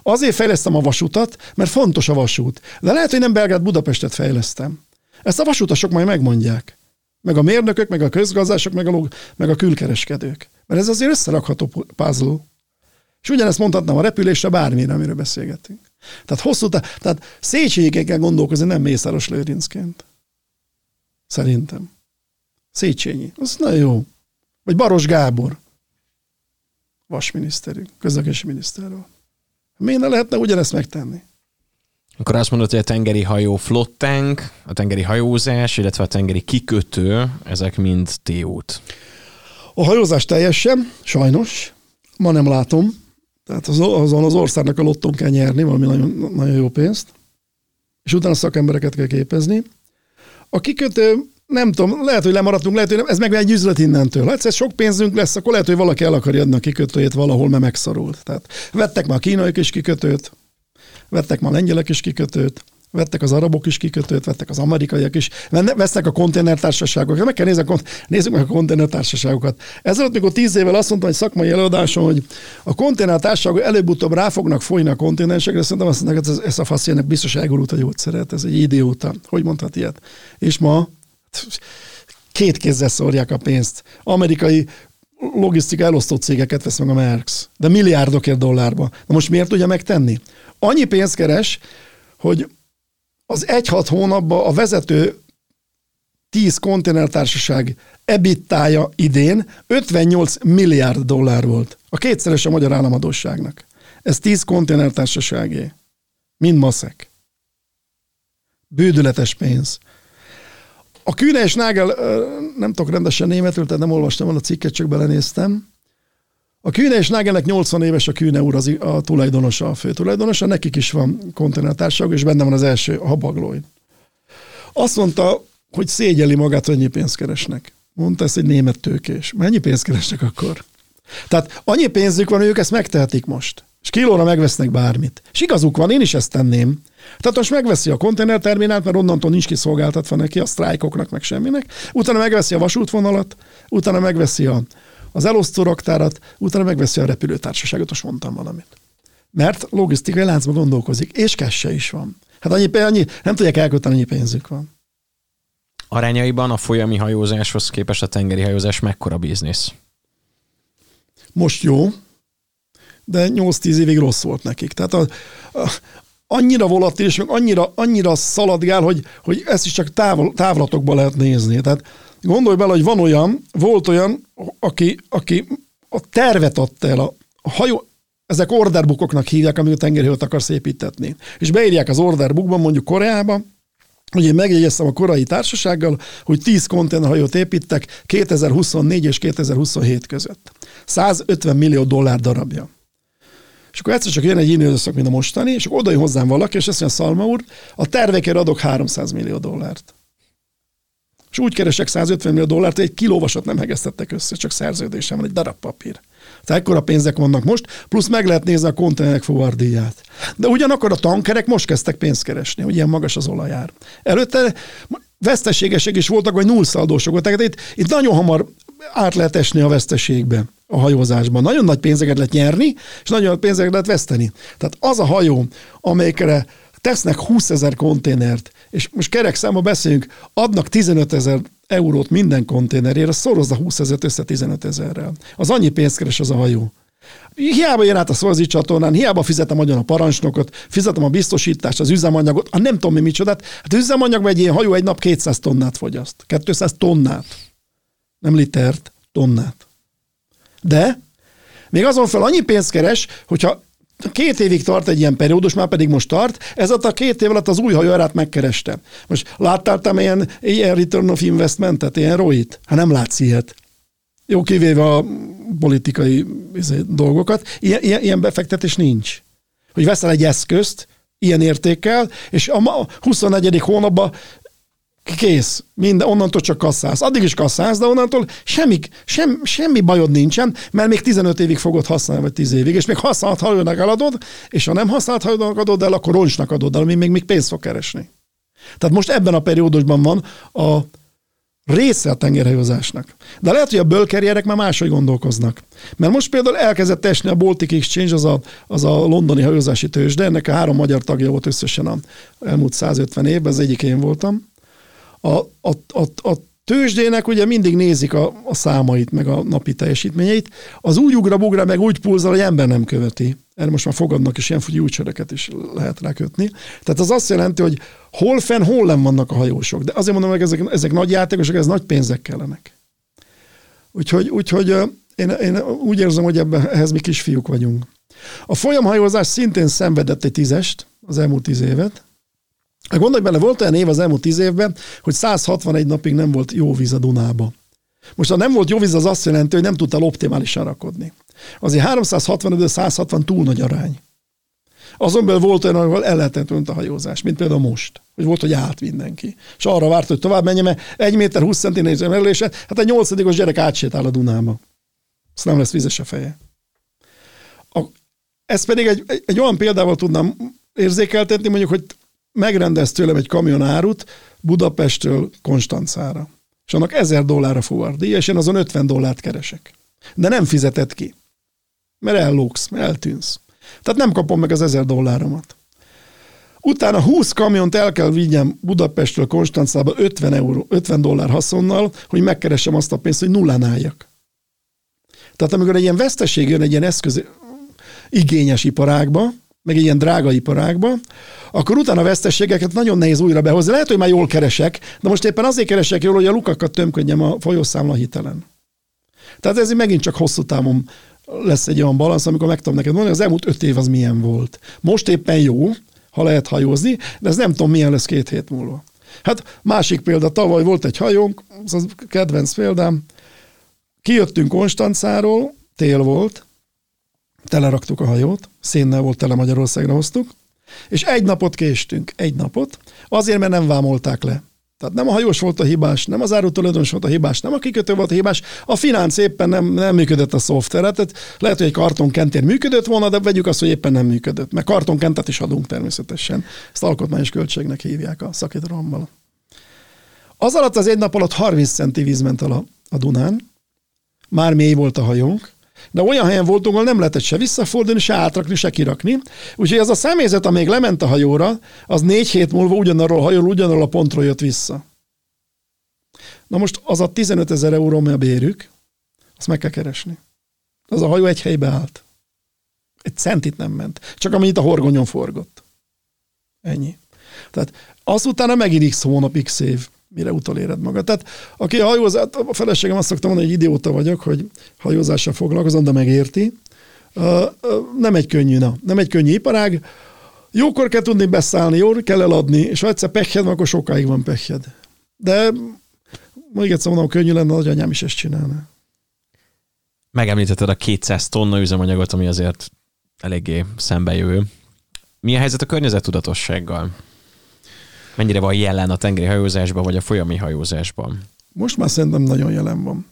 Azért fejlesztem a vasutat, mert fontos a vasút. De lehet, hogy nem Belgrád Budapestet fejlesztem. Ezt a vasutasok majd megmondják. Meg a mérnökök, meg a közgazdások, meg a, log- meg a külkereskedők. Mert ez azért összerakható puzzle. És ugyanezt mondhatnám a repülésre, bármire, amiről beszélgetünk. Tehát hosszú, tehát Széchenyi kell gondolkozni, nem Mészáros Lőrincként. Szerintem. Széchenyi. Az nagyon jó. Vagy Baros Gábor. Vasminiszterünk, közlekedési miniszterről. Miért ne lehetne ugyanezt megtenni? Akkor azt mondod, hogy a tengeri hajó flottánk, a tengeri hajózás, illetve a tengeri kikötő, ezek mind téút. A hajózás teljesen, sajnos, ma nem látom. Tehát az, azon az országnak a lottón kell nyerni, valami nagyon, nagyon jó pénzt. És utána szakembereket kell képezni. A kikötő, nem tudom, lehet, hogy lemaradtunk, lehet, hogy nem, ez meg egy üzlet innentől. Ha egyszer sok pénzünk lesz, akkor lehet, hogy valaki el akarja adni a kikötőjét valahol, mert megszorult. Tehát vettek már a kínaiak is kikötőt, vettek már a lengyelek is kikötőt, vettek az arabok is kikötőt, vettek az amerikaiak is, vesznek a konténertársaságok. Meg kell nézni, nézzük meg a konténertársaságokat. Ezelőtt, mikor tíz évvel azt mondtam egy szakmai előadáson, hogy a konténertársaságok előbb-utóbb rá fognak folyni a konténersekre, szerintem azt mondják, hogy ez, ez a faszének biztos elgurult a gyógyszeret, ez egy idióta. Hogy mondhat ilyet? És ma két kézzel szórják a pénzt. Amerikai logisztika elosztó cégeket vesz meg a Merx, de milliárdokért dollárba. Na most miért tudja megtenni? Annyi pénzt keres, hogy az egy-hat hónapban a vezető 10 konténertársaság ebittája idén 58 milliárd dollár volt. A kétszeres a magyar államadóságnak. Ez 10 konténertársaságé. Mind maszek. Bődületes pénz. A Kühne és Nagel, nem tudok rendesen németül, tehát nem olvastam volna a cikket, csak belenéztem. A Kühne és Nagelnek 80 éves a Kühne úr az, a tulajdonosa, a fő tulajdonosa, nekik is van konténertársaság, és benne van az első, a habaglóid. Azt mondta, hogy szégyeli magát, hogy annyi pénzt keresnek. Mondta ezt egy német tőkés. Mennyi pénzt keresnek akkor? Tehát annyi pénzük van, hogy ők ezt megtehetik most. És kilóra megvesznek bármit. És igazuk van, én is ezt tenném. Tehát most megveszi a konténerterminált, mert onnantól nincs kiszolgáltatva neki a sztrájkoknak, meg semminek. Utána megveszi a vasútvonalat, utána megveszi a, az elosztó raktárat, utána megveszi a repülőtársaságot, most mondtam valamit. Mert logisztikai láncban gondolkozik, és kesse is van. Hát annyi, annyi nem tudják elkötni, annyi pénzük van. Arányaiban a folyami hajózáshoz képest a tengeri hajózás mekkora biznisz? Most jó, de 8-10 évig rossz volt nekik. Tehát a, a, annyira volatilis, meg annyira, annyira szaladgál, hogy, hogy ezt is csak távol, távlatokban lehet nézni. Tehát Gondolj bele, hogy van olyan, volt olyan, aki, aki a tervet adta el, a, a hajó, ezek orderbookoknak hívják, amit a tengerhajót akarsz építetni. És beírják az orderbookban, mondjuk Koreába, hogy én megjegyeztem a korai társasággal, hogy 10 konténerhajót építek 2024 és 2027 között. 150 millió dollár darabja. És akkor egyszer csak jön egy ilyen időszak, mint a mostani, és oda jön hozzám valaki, és azt mondja, Szalma úr, a tervekért adok 300 millió dollárt. És úgy keresek 150 millió dollárt, hogy egy kilóvasat nem hegesztettek össze, csak szerződésem van, egy darab papír. Tehát ekkora pénzek vannak most, plusz meg lehet nézni a konténerek fuvardíját. De ugyanakkor a tankerek most kezdtek pénzt keresni, hogy ilyen magas az olajár. Előtte veszteségesek is voltak, vagy nullszaldósok voltak. Tehát itt, itt nagyon hamar át lehet esni a veszteségbe a hajózásban. Nagyon nagy pénzeket lehet nyerni, és nagyon nagy pénzeket lehet veszteni. Tehát az a hajó, amelyikre tesznek 20 ezer konténert, és most kerek számba beszéljünk, adnak 15 ezer eurót minden konténerére, szorozza 20 ezeret össze 15 ezerrel. Az annyi pénzt keres az a hajó. Hiába jön át a szolzi csatornán, hiába fizetem agyon a parancsnokot, fizetem a biztosítást, az üzemanyagot, a nem tudom mi micsodát. Hát üzemanyagban egy ilyen hajó egy nap 200 tonnát fogyaszt. 200 tonnát. Nem litert, tonnát. De még azon fel annyi pénzt keres, hogyha Két évig tart egy ilyen periódus, már pedig most tart. Ez a két év alatt az új hajóárát megkereste. Most láttál te ilyen, ilyen return of investmentet, ilyen roit? Hát nem látsz ilyet. Jó, kivéve a politikai izé, dolgokat. Ilyen, ilyen, ilyen befektetés nincs. Hogy veszel egy eszközt, ilyen értékkel, és a 24. hónapban kész, minden, onnantól csak kasszálsz. Addig is kasszálsz, de onnantól semmi, sem, semmi bajod nincsen, mert még 15 évig fogod használni, vagy 10 évig, és még használt hajónak eladod, és ha nem használt hajónak adod el, akkor roncsnak adod el, ami még, még pénzt fog keresni. Tehát most ebben a periódusban van a része a tengerhajózásnak. De lehet, hogy a bölkerjerek már máshogy gondolkoznak. Mert most például elkezdett esni a Baltic Exchange, az a, az a londoni hajózási tőzsde, ennek a három magyar tagja volt összesen a elmúlt 150 évben, az egyik én voltam a, a, a, a tőzsdének ugye mindig nézik a, a számait, meg a napi teljesítményeit. Az úgy ugra-bugra, meg úgy pulzal, hogy ember nem követi. Erre most már fogadnak, és ilyen futtyúcsöröket is lehet rákötni. Tehát az azt jelenti, hogy hol fenn, hol nem vannak a hajósok. De azért mondom, hogy ezek, ezek nagy játékosok, ez nagy pénzek kellenek. Úgyhogy, úgyhogy én, én úgy érzem, hogy ebben, ehhez mi kisfiúk vagyunk. A folyamhajózás szintén szenvedett egy tízest, az elmúlt tíz évet. Gondolj bele, volt olyan év az elmúlt tíz évben, hogy 161 napig nem volt jó víz a Dunába. Most ha nem volt jó víz, az azt jelenti, hogy nem tudtál optimálisan rakodni. Azért 365 160 túl nagy arány. Azon belül volt olyan, ahol el lehetett a hajózás, mint például most. Hogy volt, hogy állt mindenki. És arra várt, hogy tovább menjen, mert egy méter 20 cm emelése, hát egy 8 gyerek átsétál a Dunába. Azt nem lesz vizes a feje. A, ezt pedig egy, egy, egy olyan példával tudnám érzékeltetni, mondjuk, hogy megrendez tőlem egy kamion árut Budapestről Konstancára. És annak 1000 dollárra fuvardíja, és én azon 50 dollárt keresek. De nem fizetett ki. Mert ellóksz, mert eltűnsz. Tehát nem kapom meg az 1000 dolláromat. Utána 20 kamiont el kell vigyem Budapestről Konstancába 50, euró, 50 dollár haszonnal, hogy megkeresem azt a pénzt, hogy nullán álljak. Tehát amikor egy ilyen veszteség jön egy ilyen eszköz igényes iparágba, meg ilyen drága iparágba, akkor utána a vesztességeket nagyon nehéz újra behozni. Lehet, hogy már jól keresek, de most éppen azért keresek jól, hogy a lukakat tömködjem a folyószámla hitelen. Tehát ez megint csak hosszú távon lesz egy olyan balansz, amikor meg tudom neked mondani, az elmúlt öt év az milyen volt. Most éppen jó, ha lehet hajózni, de ez nem tudom, milyen lesz két hét múlva. Hát másik példa, tavaly volt egy hajónk, az kedvenc példám, kijöttünk Konstancáról, tél volt, teleraktuk a hajót, szénnel volt tele Magyarországra hoztuk, és egy napot késtünk, egy napot, azért, mert nem vámolták le. Tehát nem a hajós volt a hibás, nem az árutulajdonos volt a hibás, nem a kikötő volt a hibás, a finánc éppen nem, nem működött a szoftver. Tehát lehet, hogy egy kartonkentér működött volna, de vegyük azt, hogy éppen nem működött. Mert kartonkentet is adunk természetesen. Ezt alkotmányos költségnek hívják a szakítalommal. Az alatt az egy nap alatt 30 centi víz ment el a, a Dunán, már mély volt a hajónk, de olyan helyen voltunk, ahol nem lehetett se visszafordulni, se átrakni, se kirakni. Úgyhogy ez a személyzet, amíg lement a hajóra, az négy hét múlva ugyanarról a hajóról, ugyanarról a pontról jött vissza. Na most az a 15 ezer euró, ami a bérük, azt meg kell keresni. Az a hajó egy helybe állt. Egy centit nem ment. Csak amennyit a horgonyon forgott. Ennyi. Tehát azután megint x hónap, x év mire utoléred magad. Tehát aki hajóz, hát a feleségem azt szokta mondani, hogy idióta vagyok, hogy hajózással foglalkozom, de megérti. Nem egy könnyű, na, nem egy könnyű iparág. Jókor kell tudni beszállni, jól kell eladni, és ha egyszer pekhed akkor sokáig van pekhed. De még egyszer mondom, könnyű lenne, hogy anyám is ezt csinálna. Megemlítetted a 200 tonna üzemanyagot, ami azért eléggé szembejövő. Mi a helyzet a környezettudatossággal? Mennyire van jelen a tengeri hajózásban, vagy a folyami hajózásban? Most már szerintem nagyon jelen van.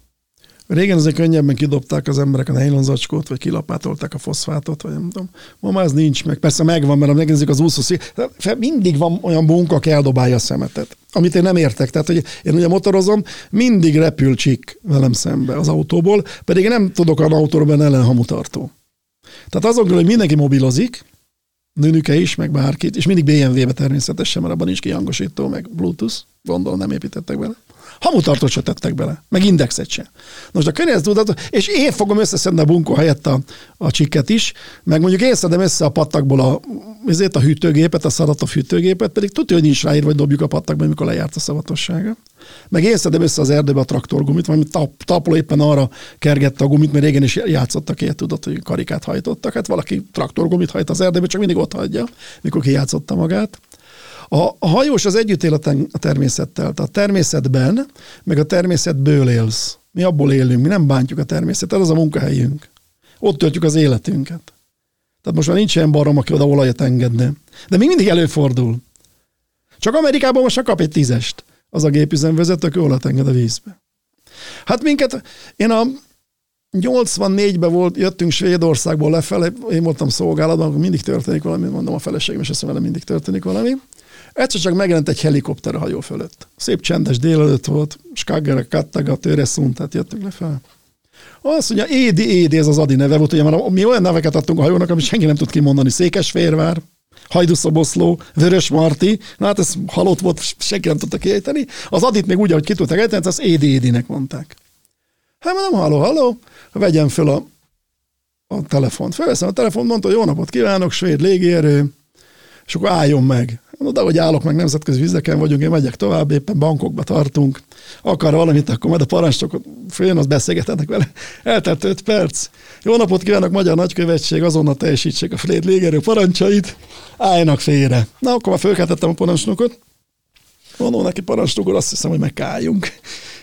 Régen azért könnyebben kidobták az emberek a nejlonzacskót, vagy kilapátolták a foszfátot, vagy nem tudom. Ma már ez nincs meg. Persze megvan, mert megnézzük az úszó mindig van olyan bunka, aki eldobálja a szemetet. Amit én nem értek. Tehát, hogy én ugye motorozom, mindig repül csik velem szembe az autóból, pedig én nem tudok olyan autóról ellen hamutartó. Tehát azon hogy mindenki mobilozik, nőnüke is, meg bárkit, és mindig BMW-be természetesen, mert abban nincs kihangosító, meg Bluetooth, gondolom nem építettek bele. Hamutartót se tettek bele, meg indexet se. Most a környezettudatot, és én fogom összeszedni a bunkó helyett a, a csikket is, meg mondjuk én szedem össze a pattakból a, ezért a hűtőgépet, a szarat a hűtőgépet, pedig tudja, hogy nincs ráírva, hogy dobjuk a pattakba, amikor lejárt a szavatossága. Meg én szedem össze az erdőbe a traktorgumit, valami tap, éppen arra kergette a gumit, mert régen is játszottak ilyet, tudott, hogy karikát hajtottak. Hát valaki traktorgumit hajt az erdőbe, csak mindig ott hagyja, mikor kijátszotta magát. A, a hajós az együtt él a, ten, a természettel. Tehát a természetben, meg a természetből élsz. Mi abból élünk, mi nem bántjuk a természetet, az a munkahelyünk. Ott töltjük az életünket. Tehát most már nincs ilyen barom, aki oda olajat engedne. De még mindig előfordul. Csak Amerikában most kap egy tízest az a gépüzemvezető, aki olajat enged a vízbe. Hát minket, én a 84-ben volt, jöttünk Svédországból lefele, én voltam szolgálatban, mindig történik valami, mondom a feleségem, és azt mondom, mindig történik valami. Egyszer csak megjelent egy helikopter a hajó fölött. Szép csendes délelőtt volt, Skagerek, Kattaga, Töreszunt, tehát jöttünk lefelé. Azt mondja, Édi, Édi, ez az Adi neve volt, ugye már mi olyan neveket adtunk a hajónak, amit senki nem tud kimondani. Székesférvár, Hajduszoboszló, Vörös Marti, na hát ez halott volt, senki nem tudta kiejteni. Az Adit még úgy, ahogy ki tudták ejteni, az Édi Édinek mondták. Hát mondom, halló, halló, vegyem föl a, a telefont. Felveszem a telefont, mondta, jó napot kívánok, svéd légierő, és akkor álljon meg. Oda, hogy állok, meg nemzetközi vizeken vagyunk, én megyek tovább, éppen bankokba tartunk, akar valamit, akkor majd a parancsnokot följön, az beszélgetenek vele. Eltelt 5 perc. Jó napot kívánok, Magyar Nagykövetség, azonnal teljesítsék a fléd légerő parancsait, álljanak félre. Na, akkor már fölkeltettem a parancsnokot, mondom neki parancsnokor, azt hiszem, hogy megálljunk.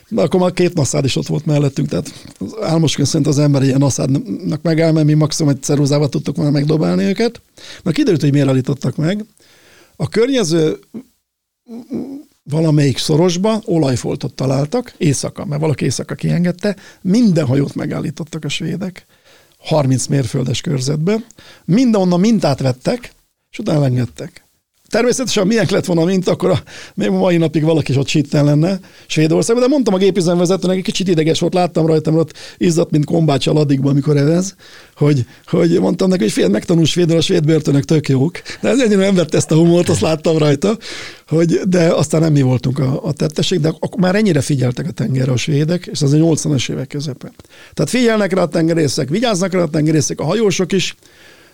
De akkor már két naszád is ott volt mellettünk, tehát az álmosként szerint az ember ilyen naszádnak megáll, mert mi maximum egy ceruzával tudtuk volna megdobálni őket. Na kiderült, hogy miért állítottak meg. A környező valamelyik szorosba olajfoltot találtak, éjszaka, mert valaki éjszaka kiengedte, minden hajót megállítottak a svédek, 30 mérföldes körzetbe, mindenonnan mintát vettek, és utána engedtek. Természetesen, milyen lett volna mint, akkor a, még mai napig valaki is ott sitten lenne Svédországban, de mondtam a gépüzemvezetőnek, egy kicsit ideges volt, láttam rajta, mert ott izzadt, mint kombács a ladikban, amikor evez, hogy, hogy mondtam neki, hogy fél megtanul svédül, a svéd börtönök tök jók. De ez ennyire nem vett ezt a humort, azt láttam rajta, hogy, de aztán nem mi voltunk a, a tettesség, de akkor már ennyire figyeltek a tengerre a svédek, és az a 80-as évek közepén. Tehát figyelnek rá a tengerészek, vigyáznak rá a tengerészek, a hajósok is,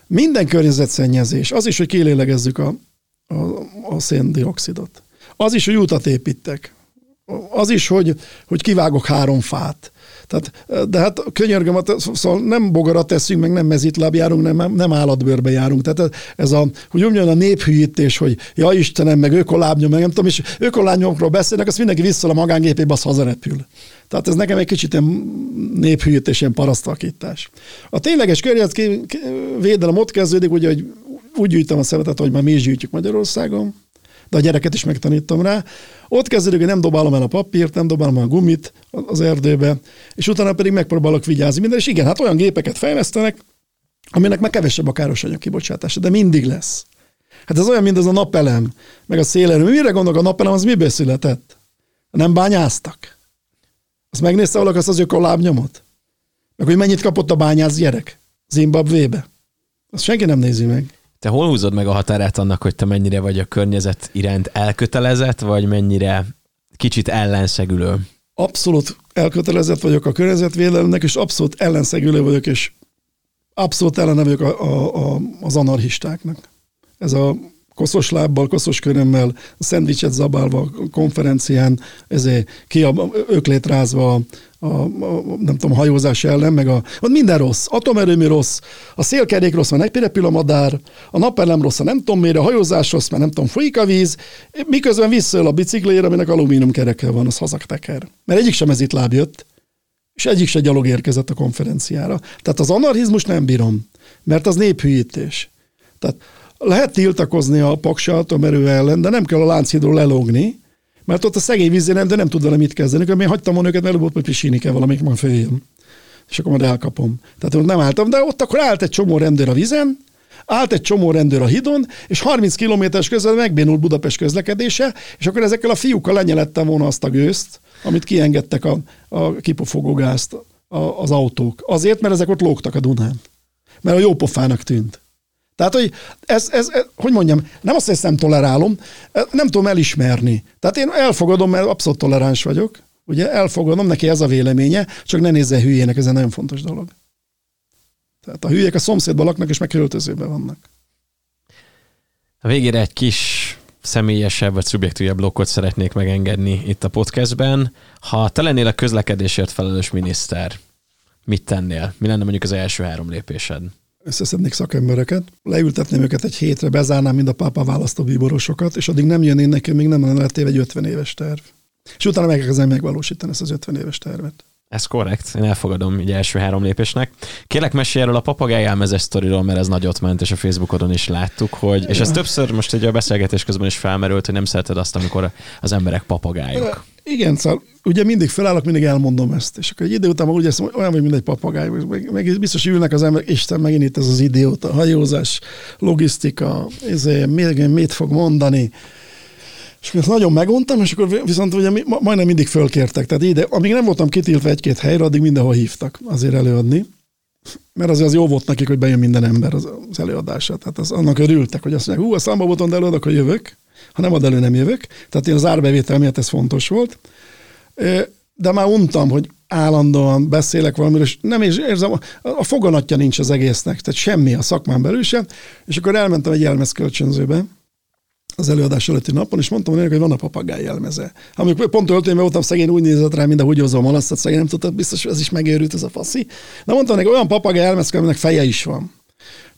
minden környezetszennyezés, az is, hogy kilélegezzük a, a, a széndiokszidot. Az is, hogy utat építek. Az is, hogy, hogy kivágok három fát. Tehát, de hát könyörgöm, szóval nem bogarat teszünk, meg nem mezitláb járunk, nem, nem állatbőrbe járunk. Tehát ez a, hogy úgy a néphűítés, hogy ja Istenem, meg ökolábnyom, meg nem tudom, és ökolábnyomokról beszélnek, azt mindenki vissza a magángépébe, az hazarepül. Tehát ez nekem egy kicsit ilyen néphűítés, ilyen parasztalkítás. A tényleges környezetvédelem ott kezdődik, ugye, hogy úgy gyűjtöm a szemetet, hogy már mi is gyűjtjük Magyarországon, de a gyereket is megtanítom rá. Ott kezdődik, hogy nem dobálom el a papírt, nem dobálom el a gumit az erdőbe, és utána pedig megpróbálok vigyázni minden, és igen, hát olyan gépeket fejlesztenek, aminek meg kevesebb a káros anyag kibocsátása, de mindig lesz. Hát ez olyan, mint az a napelem, meg a szélerő. Mire gondolok, a napelem az miből született? Nem bányáztak? Azt megnézte valaki azt az ökolábnyomot? Meg hogy mennyit kapott a bányász gyerek Zimbabvébe? Azt senki nem nézi meg. Te hol húzod meg a határát annak, hogy te mennyire vagy a környezet iránt elkötelezett, vagy mennyire kicsit ellenszegülő? Abszolút elkötelezett vagyok a környezetvédelemnek, és abszolút ellenszegülő vagyok, és abszolút ellene vagyok a, a, a, az anarchistáknak. Ez a koszos lábbal, koszos körömmel, szendvicset zabálva a konferencián, ezért ki a, öklét rázva a, a, nem tudom, hajózás ellen, meg a, ott minden rossz. Atomerőmű rossz, a szélkerék rossz, mert repül a madár, a napellem rossz, a nem tudom mire, a hajózás rossz, mert nem tudom, folyik a víz, miközben visszaöl a biciklére, aminek alumínium kereke van, az hazakteker. Mert egyik sem ez itt láb jött, és egyik se gyalog érkezett a konferenciára. Tehát az anarchizmus nem bírom, mert az néphűítés. Tehát lehet tiltakozni a paksa atomerő ellen, de nem kell a lánchídról lelógni, mert ott a szegény vízé nem, de nem tud vele mit kezdeni. Akkor én hagytam volna őket, mert előbb hogy pisíni kell valamelyik már följön. És akkor majd elkapom. Tehát ott nem álltam, de ott akkor állt egy csomó rendőr a vizen, állt egy csomó rendőr a hidon, és 30 kilométeres közben megbénult Budapest közlekedése, és akkor ezekkel a fiúkkal lenyelettem volna azt a gőzt, amit kiengedtek a, a kipufogógázt a, az autók. Azért, mert ezek ott lógtak a Dunán. Mert a jó pofának tűnt. Tehát, hogy ez, ez, ez, hogy mondjam, nem azt, hogy tolerálom, nem tudom elismerni. Tehát én elfogadom, mert abszolút toleráns vagyok, ugye elfogadom, neki ez a véleménye, csak ne nézze hülyének, ez egy nagyon fontos dolog. Tehát a hülyék a szomszédban laknak, és meg vannak. A végére egy kis személyesebb vagy szubjektívebb blokkot szeretnék megengedni itt a podcastben. Ha te lennél a közlekedésért felelős miniszter, mit tennél? Mi lenne mondjuk az első három lépésed? Összeszednék szakembereket, leültetném őket egy hétre, bezárnám mind a pápa választó bíborosokat, és addig nem jönnének nekem, még nem lenne egy 50 éves terv. És utána megkezdem megvalósítani ezt az 50 éves tervet. Ez korrekt, én elfogadom így első három lépésnek. Kérlek, mesélj erről a papagáj elmezes sztoriról, mert ez nagyot ment, és a Facebookodon is láttuk, hogy, és ez többször most egy a beszélgetés közben is felmerült, hogy nem szereted azt, amikor az emberek papagájok. Igen, szóval ugye mindig felállok, mindig elmondom ezt, és akkor egy idő után úgy ezt olyan, hogy mint egy papagáj, meg, meg biztos ülnek az emberek, Isten, megint itt ez az idióta, hajózás, logisztika, ezért, még mit fog mondani, és akkor ezt nagyon meguntam, és akkor viszont ugye majdnem mindig fölkértek. Tehát ide, amíg nem voltam kitiltva egy-két helyre, addig mindenhol hívtak azért előadni. Mert azért az jó volt nekik, hogy bejön minden ember az, az előadásra. Tehát az, annak örültek, hogy azt mondják, hú, a számba boton előadok, akkor jövök. Ha nem ad elő, nem jövök. Tehát én az árbevétel miatt ez fontos volt. De már untam, hogy állandóan beszélek valamiről, és nem is érzem, a foganatja nincs az egésznek, tehát semmi a szakmán belül sem. És akkor elmentem egy jelmezkölcsönzőbe, az előadás előtti napon, és mondtam neki, hogy van a papagáj jelmeze. Amikor pont öltönyben voltam, szegény úgy nézett rá, mint a húgyózó malasztat, szegény nem tudta, biztos, hogy ez is megőrült ez a faszi. De mondtam neki, olyan papagáj jelmez, aminek feje is van.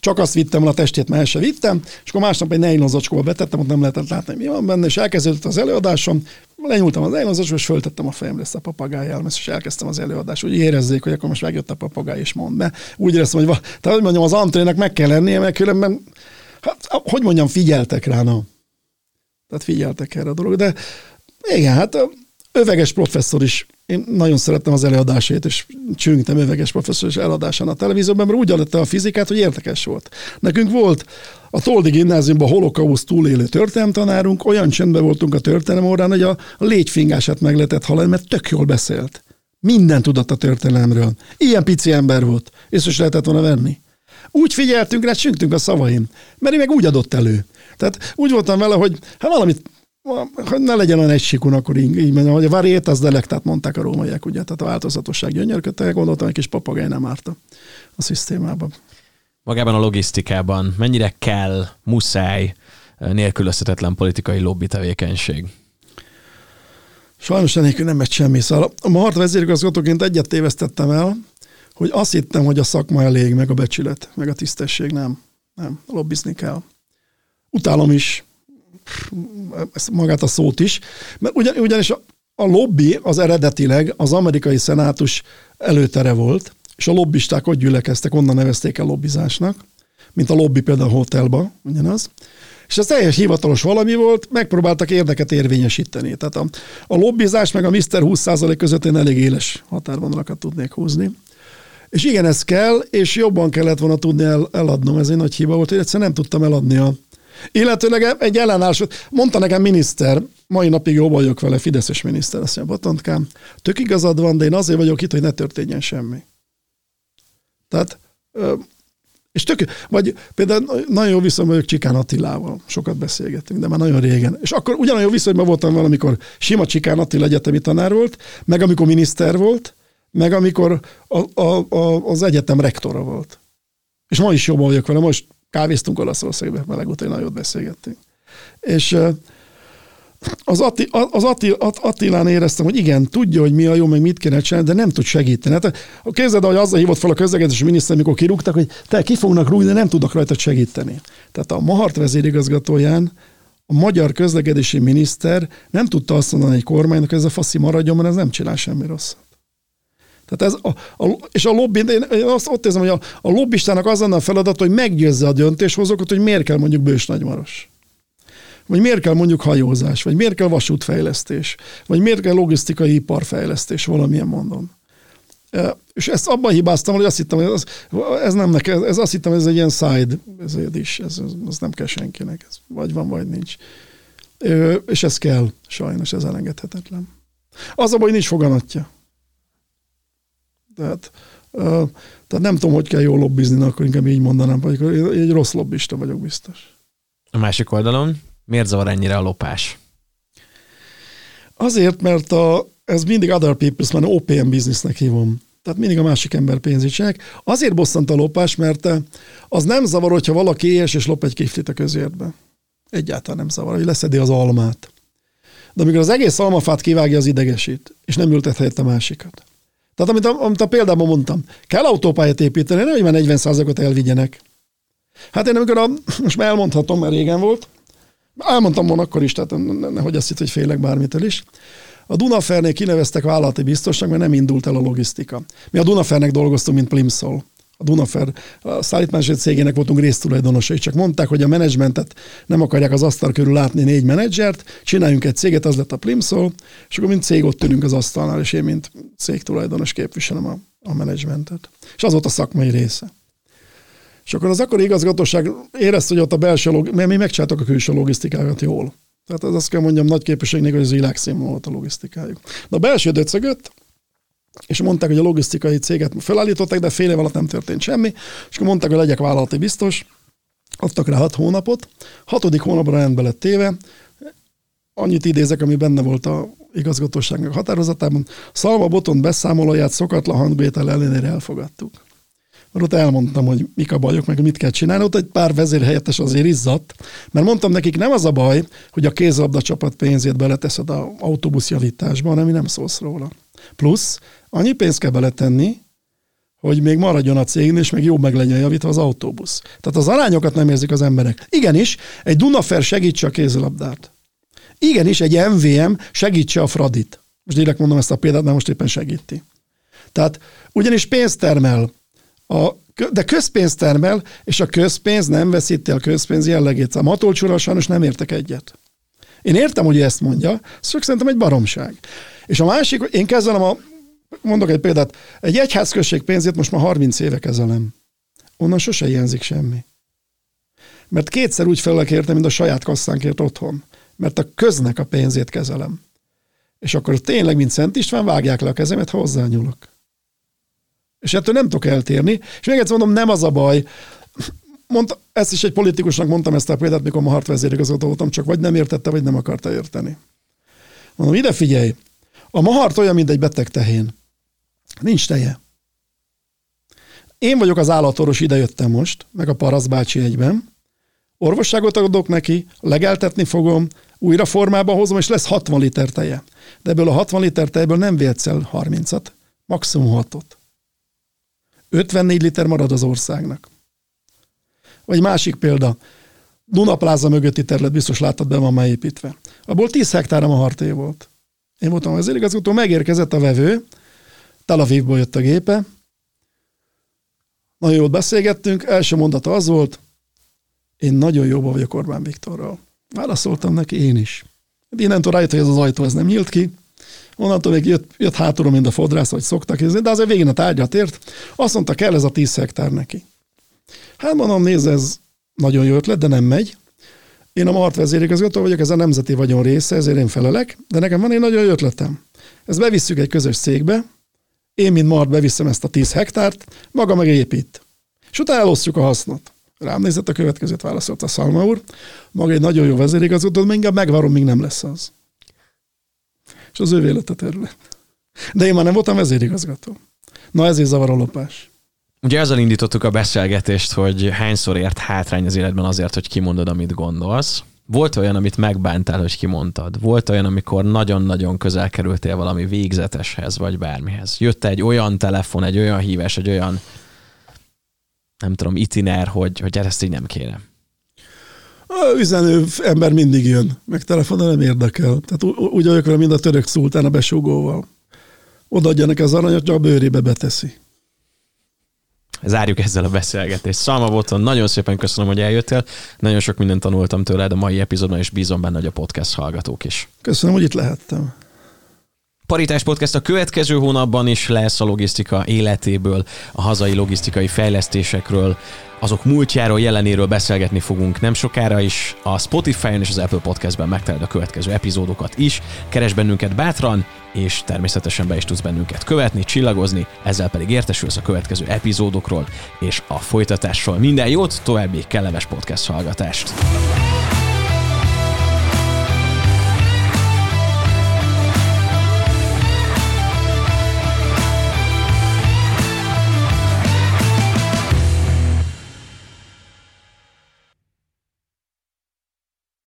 Csak azt vittem, a testét már se vittem, és akkor másnap egy nylon betettem, ott nem lehetett látni, mi van benne, és elkezdődött az előadásom, lenyúltam az nylon és föltettem a fejemre ezt a papagáj elmez, és elkezdtem az előadást. Úgy érezzék, hogy akkor most megjött a papagáj, és mond be. Úgy éreztem, hogy, va, tehát, hogy mondjam, az antrének meg kell lennie, mert különben, hát, hogy mondjam, figyeltek rá, no. Tehát figyeltek erre a dolog. De igen, hát öveges professzor is, én nagyon szerettem az előadásait, és csüngtem öveges professzor is eladásán a televízióban, mert úgy adta a fizikát, hogy érdekes volt. Nekünk volt a Toldi gimnáziumban holokauszt túlélő történelemtanárunk, olyan csendben voltunk a történelem órán, hogy a légyfingását meg lehetett hallani, mert tök jól beszélt. Minden tudott a történelemről. Ilyen pici ember volt. Észre is lehetett volna venni. Úgy figyeltünk rá, csüngtünk a szavaim, mert ő meg úgy adott elő. Tehát úgy voltam vele, hogy hát valamit hogy ne legyen olyan egysikun, akkor így, így mondjam, hogy a varietas delektát mondták a rómaiak, ugye, tehát a változatosság gyönyörködte, gondoltam, egy kis papagáj nem árt a, a szisztémában. Magában a logisztikában mennyire kell, muszáj, nélkülözhetetlen politikai lobby tevékenység? Sajnos enélkül nem megy semmi. Szóval a Mahart vezérigazgatóként egyet tévesztettem el, hogy azt hittem, hogy a szakma elég, meg a becsület, meg a tisztesség nem. Nem, lobbizni kell. Utálom is, magát a szót is, mert ugyan, ugyanis a, a lobby az eredetileg az amerikai szenátus előtere volt, és a lobbisták ott gyülekeztek, onnan nevezték el lobbizásnak, mint a lobby például a hotelba, ugyanaz. És ez teljes hivatalos valami volt, megpróbáltak érdeket érvényesíteni. Tehát a, a lobbizás meg a Mr. 20% között én elég éles határvonalakat tudnék húzni. És igen, ez kell, és jobban kellett volna tudni el, eladnom, ez egy nagy hiba volt, hogy egyszerűen nem tudtam eladni a, Illetőleg egy ellenállás, mondta nekem miniszter, mai napig jó vagyok vele, Fideszes miniszter, azt mondja, Botontkám, tök igazad van, de én azért vagyok itt, hogy ne történjen semmi. Tehát, és tök, vagy például nagyon jó viszony vagyok Csikán Attilával, sokat beszélgettünk, de már nagyon régen. És akkor ugyanolyan jó viszonyban voltam valamikor sima Csikán Attila egyetemi tanár volt, meg amikor miniszter volt, meg amikor a, a, a, az egyetem rektora volt. És ma is jobban vagyok vele, most kávéztunk Olaszországban, mert legutóbb nagyon beszélgettünk. És az, Atti, az Atti, Attilán éreztem, hogy igen, tudja, hogy mi a jó, meg mit kéne csinálni, de nem tud segíteni. Hát, képzeld, hogy azzal hívott fel a közlekedési miniszter, amikor kirúgtak, hogy te ki fognak rúgni, de nem tudnak rajta segíteni. Tehát a Mahart vezérigazgatóján a magyar közlekedési miniszter nem tudta azt mondani egy kormánynak, hogy ez a faszi maradjon, mert ez nem csinál semmi rosszat. Tehát ez a, a, és a lobby, én, én azt ott érzem, hogy a, a lobbistának az lenne a feladat, hogy meggyőzze a döntéshozókat, hogy miért kell mondjuk Bős Nagymaros. Vagy miért kell mondjuk hajózás, vagy miért kell vasútfejlesztés, vagy miért kell logisztikai iparfejlesztés, valamilyen mondom. E, és ezt abban hibáztam, hogy azt hittem, hogy ez, ez nem nekem, ez azt hittem, hogy ez egy ilyen side ez is, ez, ez nem kell senkinek, ez vagy van, vagy nincs. És ez kell, sajnos ez elengedhetetlen. Az a baj, nincs foganatja. Tehát, tehát nem tudom, hogy kell jól lobbizni, akkor inkább így mondanám, vagy egy rossz lobbista vagyok biztos. A másik oldalon, miért zavar ennyire a lopás? Azért, mert a, ez mindig other people's, mert OPM businessnek hívom. Tehát mindig a másik ember pénzét csinálják. Azért bosszant a lopás, mert az nem zavar, hogyha valaki éhes és lop egy kiflit a közértbe. Egyáltalán nem zavar, hogy leszedi az almát. De amikor az egész almafát kivágja, az idegesít, és nem ültet helyett a másikat. Tehát amit a, amit a példában mondtam, kell autópályát építeni, nem, hogy már 40%-ot elvigyenek. Hát én amikor a, most már elmondhatom, mert régen volt, elmondtam volna akkor is, tehát nehogy azt hitt, hogy félek bármitől is. A Dunafernél kineveztek vállalati biztosnak, mert nem indult el a logisztika. Mi a Dunafernek dolgoztunk, mint Plimsoll a Dunafer a cégének voltunk résztulajdonosai, csak mondták, hogy a menedzsmentet nem akarják az asztal körül látni négy menedzsert, csináljunk egy céget, az lett a Plimsoll, és akkor mint cég ott ülünk az asztalnál, és én, mint cégtulajdonos képviselem a, a menedzsmentet. És az volt a szakmai része. És akkor az akkori igazgatóság érezte, hogy ott a belső, mert mi megcsináltak a külső logisztikákat jól. Tehát az azt kell mondjam nagy képviségnek, hogy az világszínvonal volt a logisztikájuk. De a belső döcögött, és mondták, hogy a logisztikai céget felállították, de fél év alatt nem történt semmi, és akkor mondták, hogy legyek vállalati biztos, adtak rá hat hónapot, hatodik hónapra rendbe lett téve, annyit idézek, ami benne volt a igazgatóságnak határozatában, Szalma Boton beszámolóját szokatlan hangvétel ellenére elfogadtuk. mert ott elmondtam, hogy mik a bajok, meg mit kell csinálni. Ott egy pár vezérhelyettes azért izzadt, mert mondtam nekik, nem az a baj, hogy a kézlabda csapat pénzét beleteszed a autóbuszjavításba, hanem nem szólsz róla. Plusz annyi pénzt kell beletenni, hogy még maradjon a cégnél, és még jobb meg legyen javítva az autóbusz. Tehát az arányokat nem érzik az emberek. Igenis, egy Dunafer segítse a kézilabdát. Igenis, egy MVM segítse a Fradit. Most direkt mondom ezt a példát, mert most éppen segíti. Tehát ugyanis pénzt termel, a, de közpénzt termel, és a közpénz nem veszíti a közpénz jellegét. A matolcsúra sajnos nem értek egyet. Én értem, hogy ezt mondja, csak szerintem egy baromság. És a másik, én kezelem a, mondok egy példát, egy egyházközség pénzét most már 30 éve kezelem. Onnan sose hiányzik semmi. Mert kétszer úgy felelek érte, mint a saját kasszánkért otthon. Mert a köznek a pénzét kezelem. És akkor tényleg, mint Szent István, vágják le a kezemet, ha hozzányúlok. És ettől nem tudok eltérni. És még egyszer mondom, nem az a baj. Mondta, ezt is egy politikusnak mondtam ezt a példát, mikor ma hart vezérigazgató voltam, csak vagy nem értette, vagy nem akarta érteni. Mondom, ide figyelj, a mahart olyan, mint egy beteg tehén. Nincs teje. Én vagyok az állatorvos, ide jöttem most, meg a Parasz bácsi egyben. Orvosságot adok neki, legeltetni fogom, újra formába hozom, és lesz 60 liter teje. De ebből a 60 liter tejből nem véhetsz el 30-at, maximum 6-ot. 54 liter marad az országnak. Vagy másik példa, Dunapláza mögötti terület, biztos láttad, be van már építve. Abból 10 hektár a harté volt. Én voltam az igazgató, megérkezett a vevő, Tel Avivból jött a gépe, nagyon jól beszélgettünk, első mondata az volt, én nagyon jóba vagyok Orbán Viktorral. Válaszoltam neki én is. Innentől rájött, hogy ez az ajtó ez nem nyílt ki, Onnantól még jött, jött hátulról, mint a fodrász, hogy szoktak ézni, de azért végén a tárgyat ért. Azt mondta, kell ez a 10 hektár neki. Hát mondom, nézd, ez nagyon jó ötlet, de nem megy. Én a Mart vezérigazgató vagyok, ez a nemzeti vagyon része, ezért én felelek, de nekem van egy nagyon jó ötletem. Ezt bevisszük egy közös székbe, én, mint Mart beviszem ezt a 10 hektárt, maga meg épít. És utána elosztjuk a hasznot. Rám nézett a következőt válaszolt a Szalma úr. Maga egy nagyon jó vezérigazgató, de inkább megvárom, míg nem lesz az és az ő élet a terület. De én már nem voltam vezérigazgató. Na ezért zavar a lopás. Ugye ezzel indítottuk a beszélgetést, hogy hányszor ért hátrány az életben azért, hogy kimondod, amit gondolsz. Volt olyan, amit megbántál, hogy kimondtad? Volt olyan, amikor nagyon-nagyon közel kerültél valami végzeteshez, vagy bármihez? Jött egy olyan telefon, egy olyan hívás, egy olyan, nem tudom, itiner, hogy, hogy ezt így nem kérem. A üzenő ember mindig jön, meg telefonon nem érdekel. Tehát úgy vagyok vele, mint a török szultán a besúgóval. Odaadja neki az aranyat, csak a bőrébe beteszi. Zárjuk ezzel a beszélgetést. Szalma Boton, nagyon szépen köszönöm, hogy eljöttél. Nagyon sok mindent tanultam tőled a mai epizódban, és bízom benne, hogy a podcast hallgatók is. Köszönöm, hogy itt lehettem. Paritás Podcast a következő hónapban is lesz a logisztika életéből, a hazai logisztikai fejlesztésekről, azok múltjáról, jelenéről beszélgetni fogunk nem sokára is. A Spotify-on és az Apple Podcast-ben megtalálod a következő epizódokat is. Keres bennünket bátran, és természetesen be is tudsz bennünket követni, csillagozni, ezzel pedig értesülsz a következő epizódokról és a folytatásról. Minden jót, további kellemes podcast hallgatást!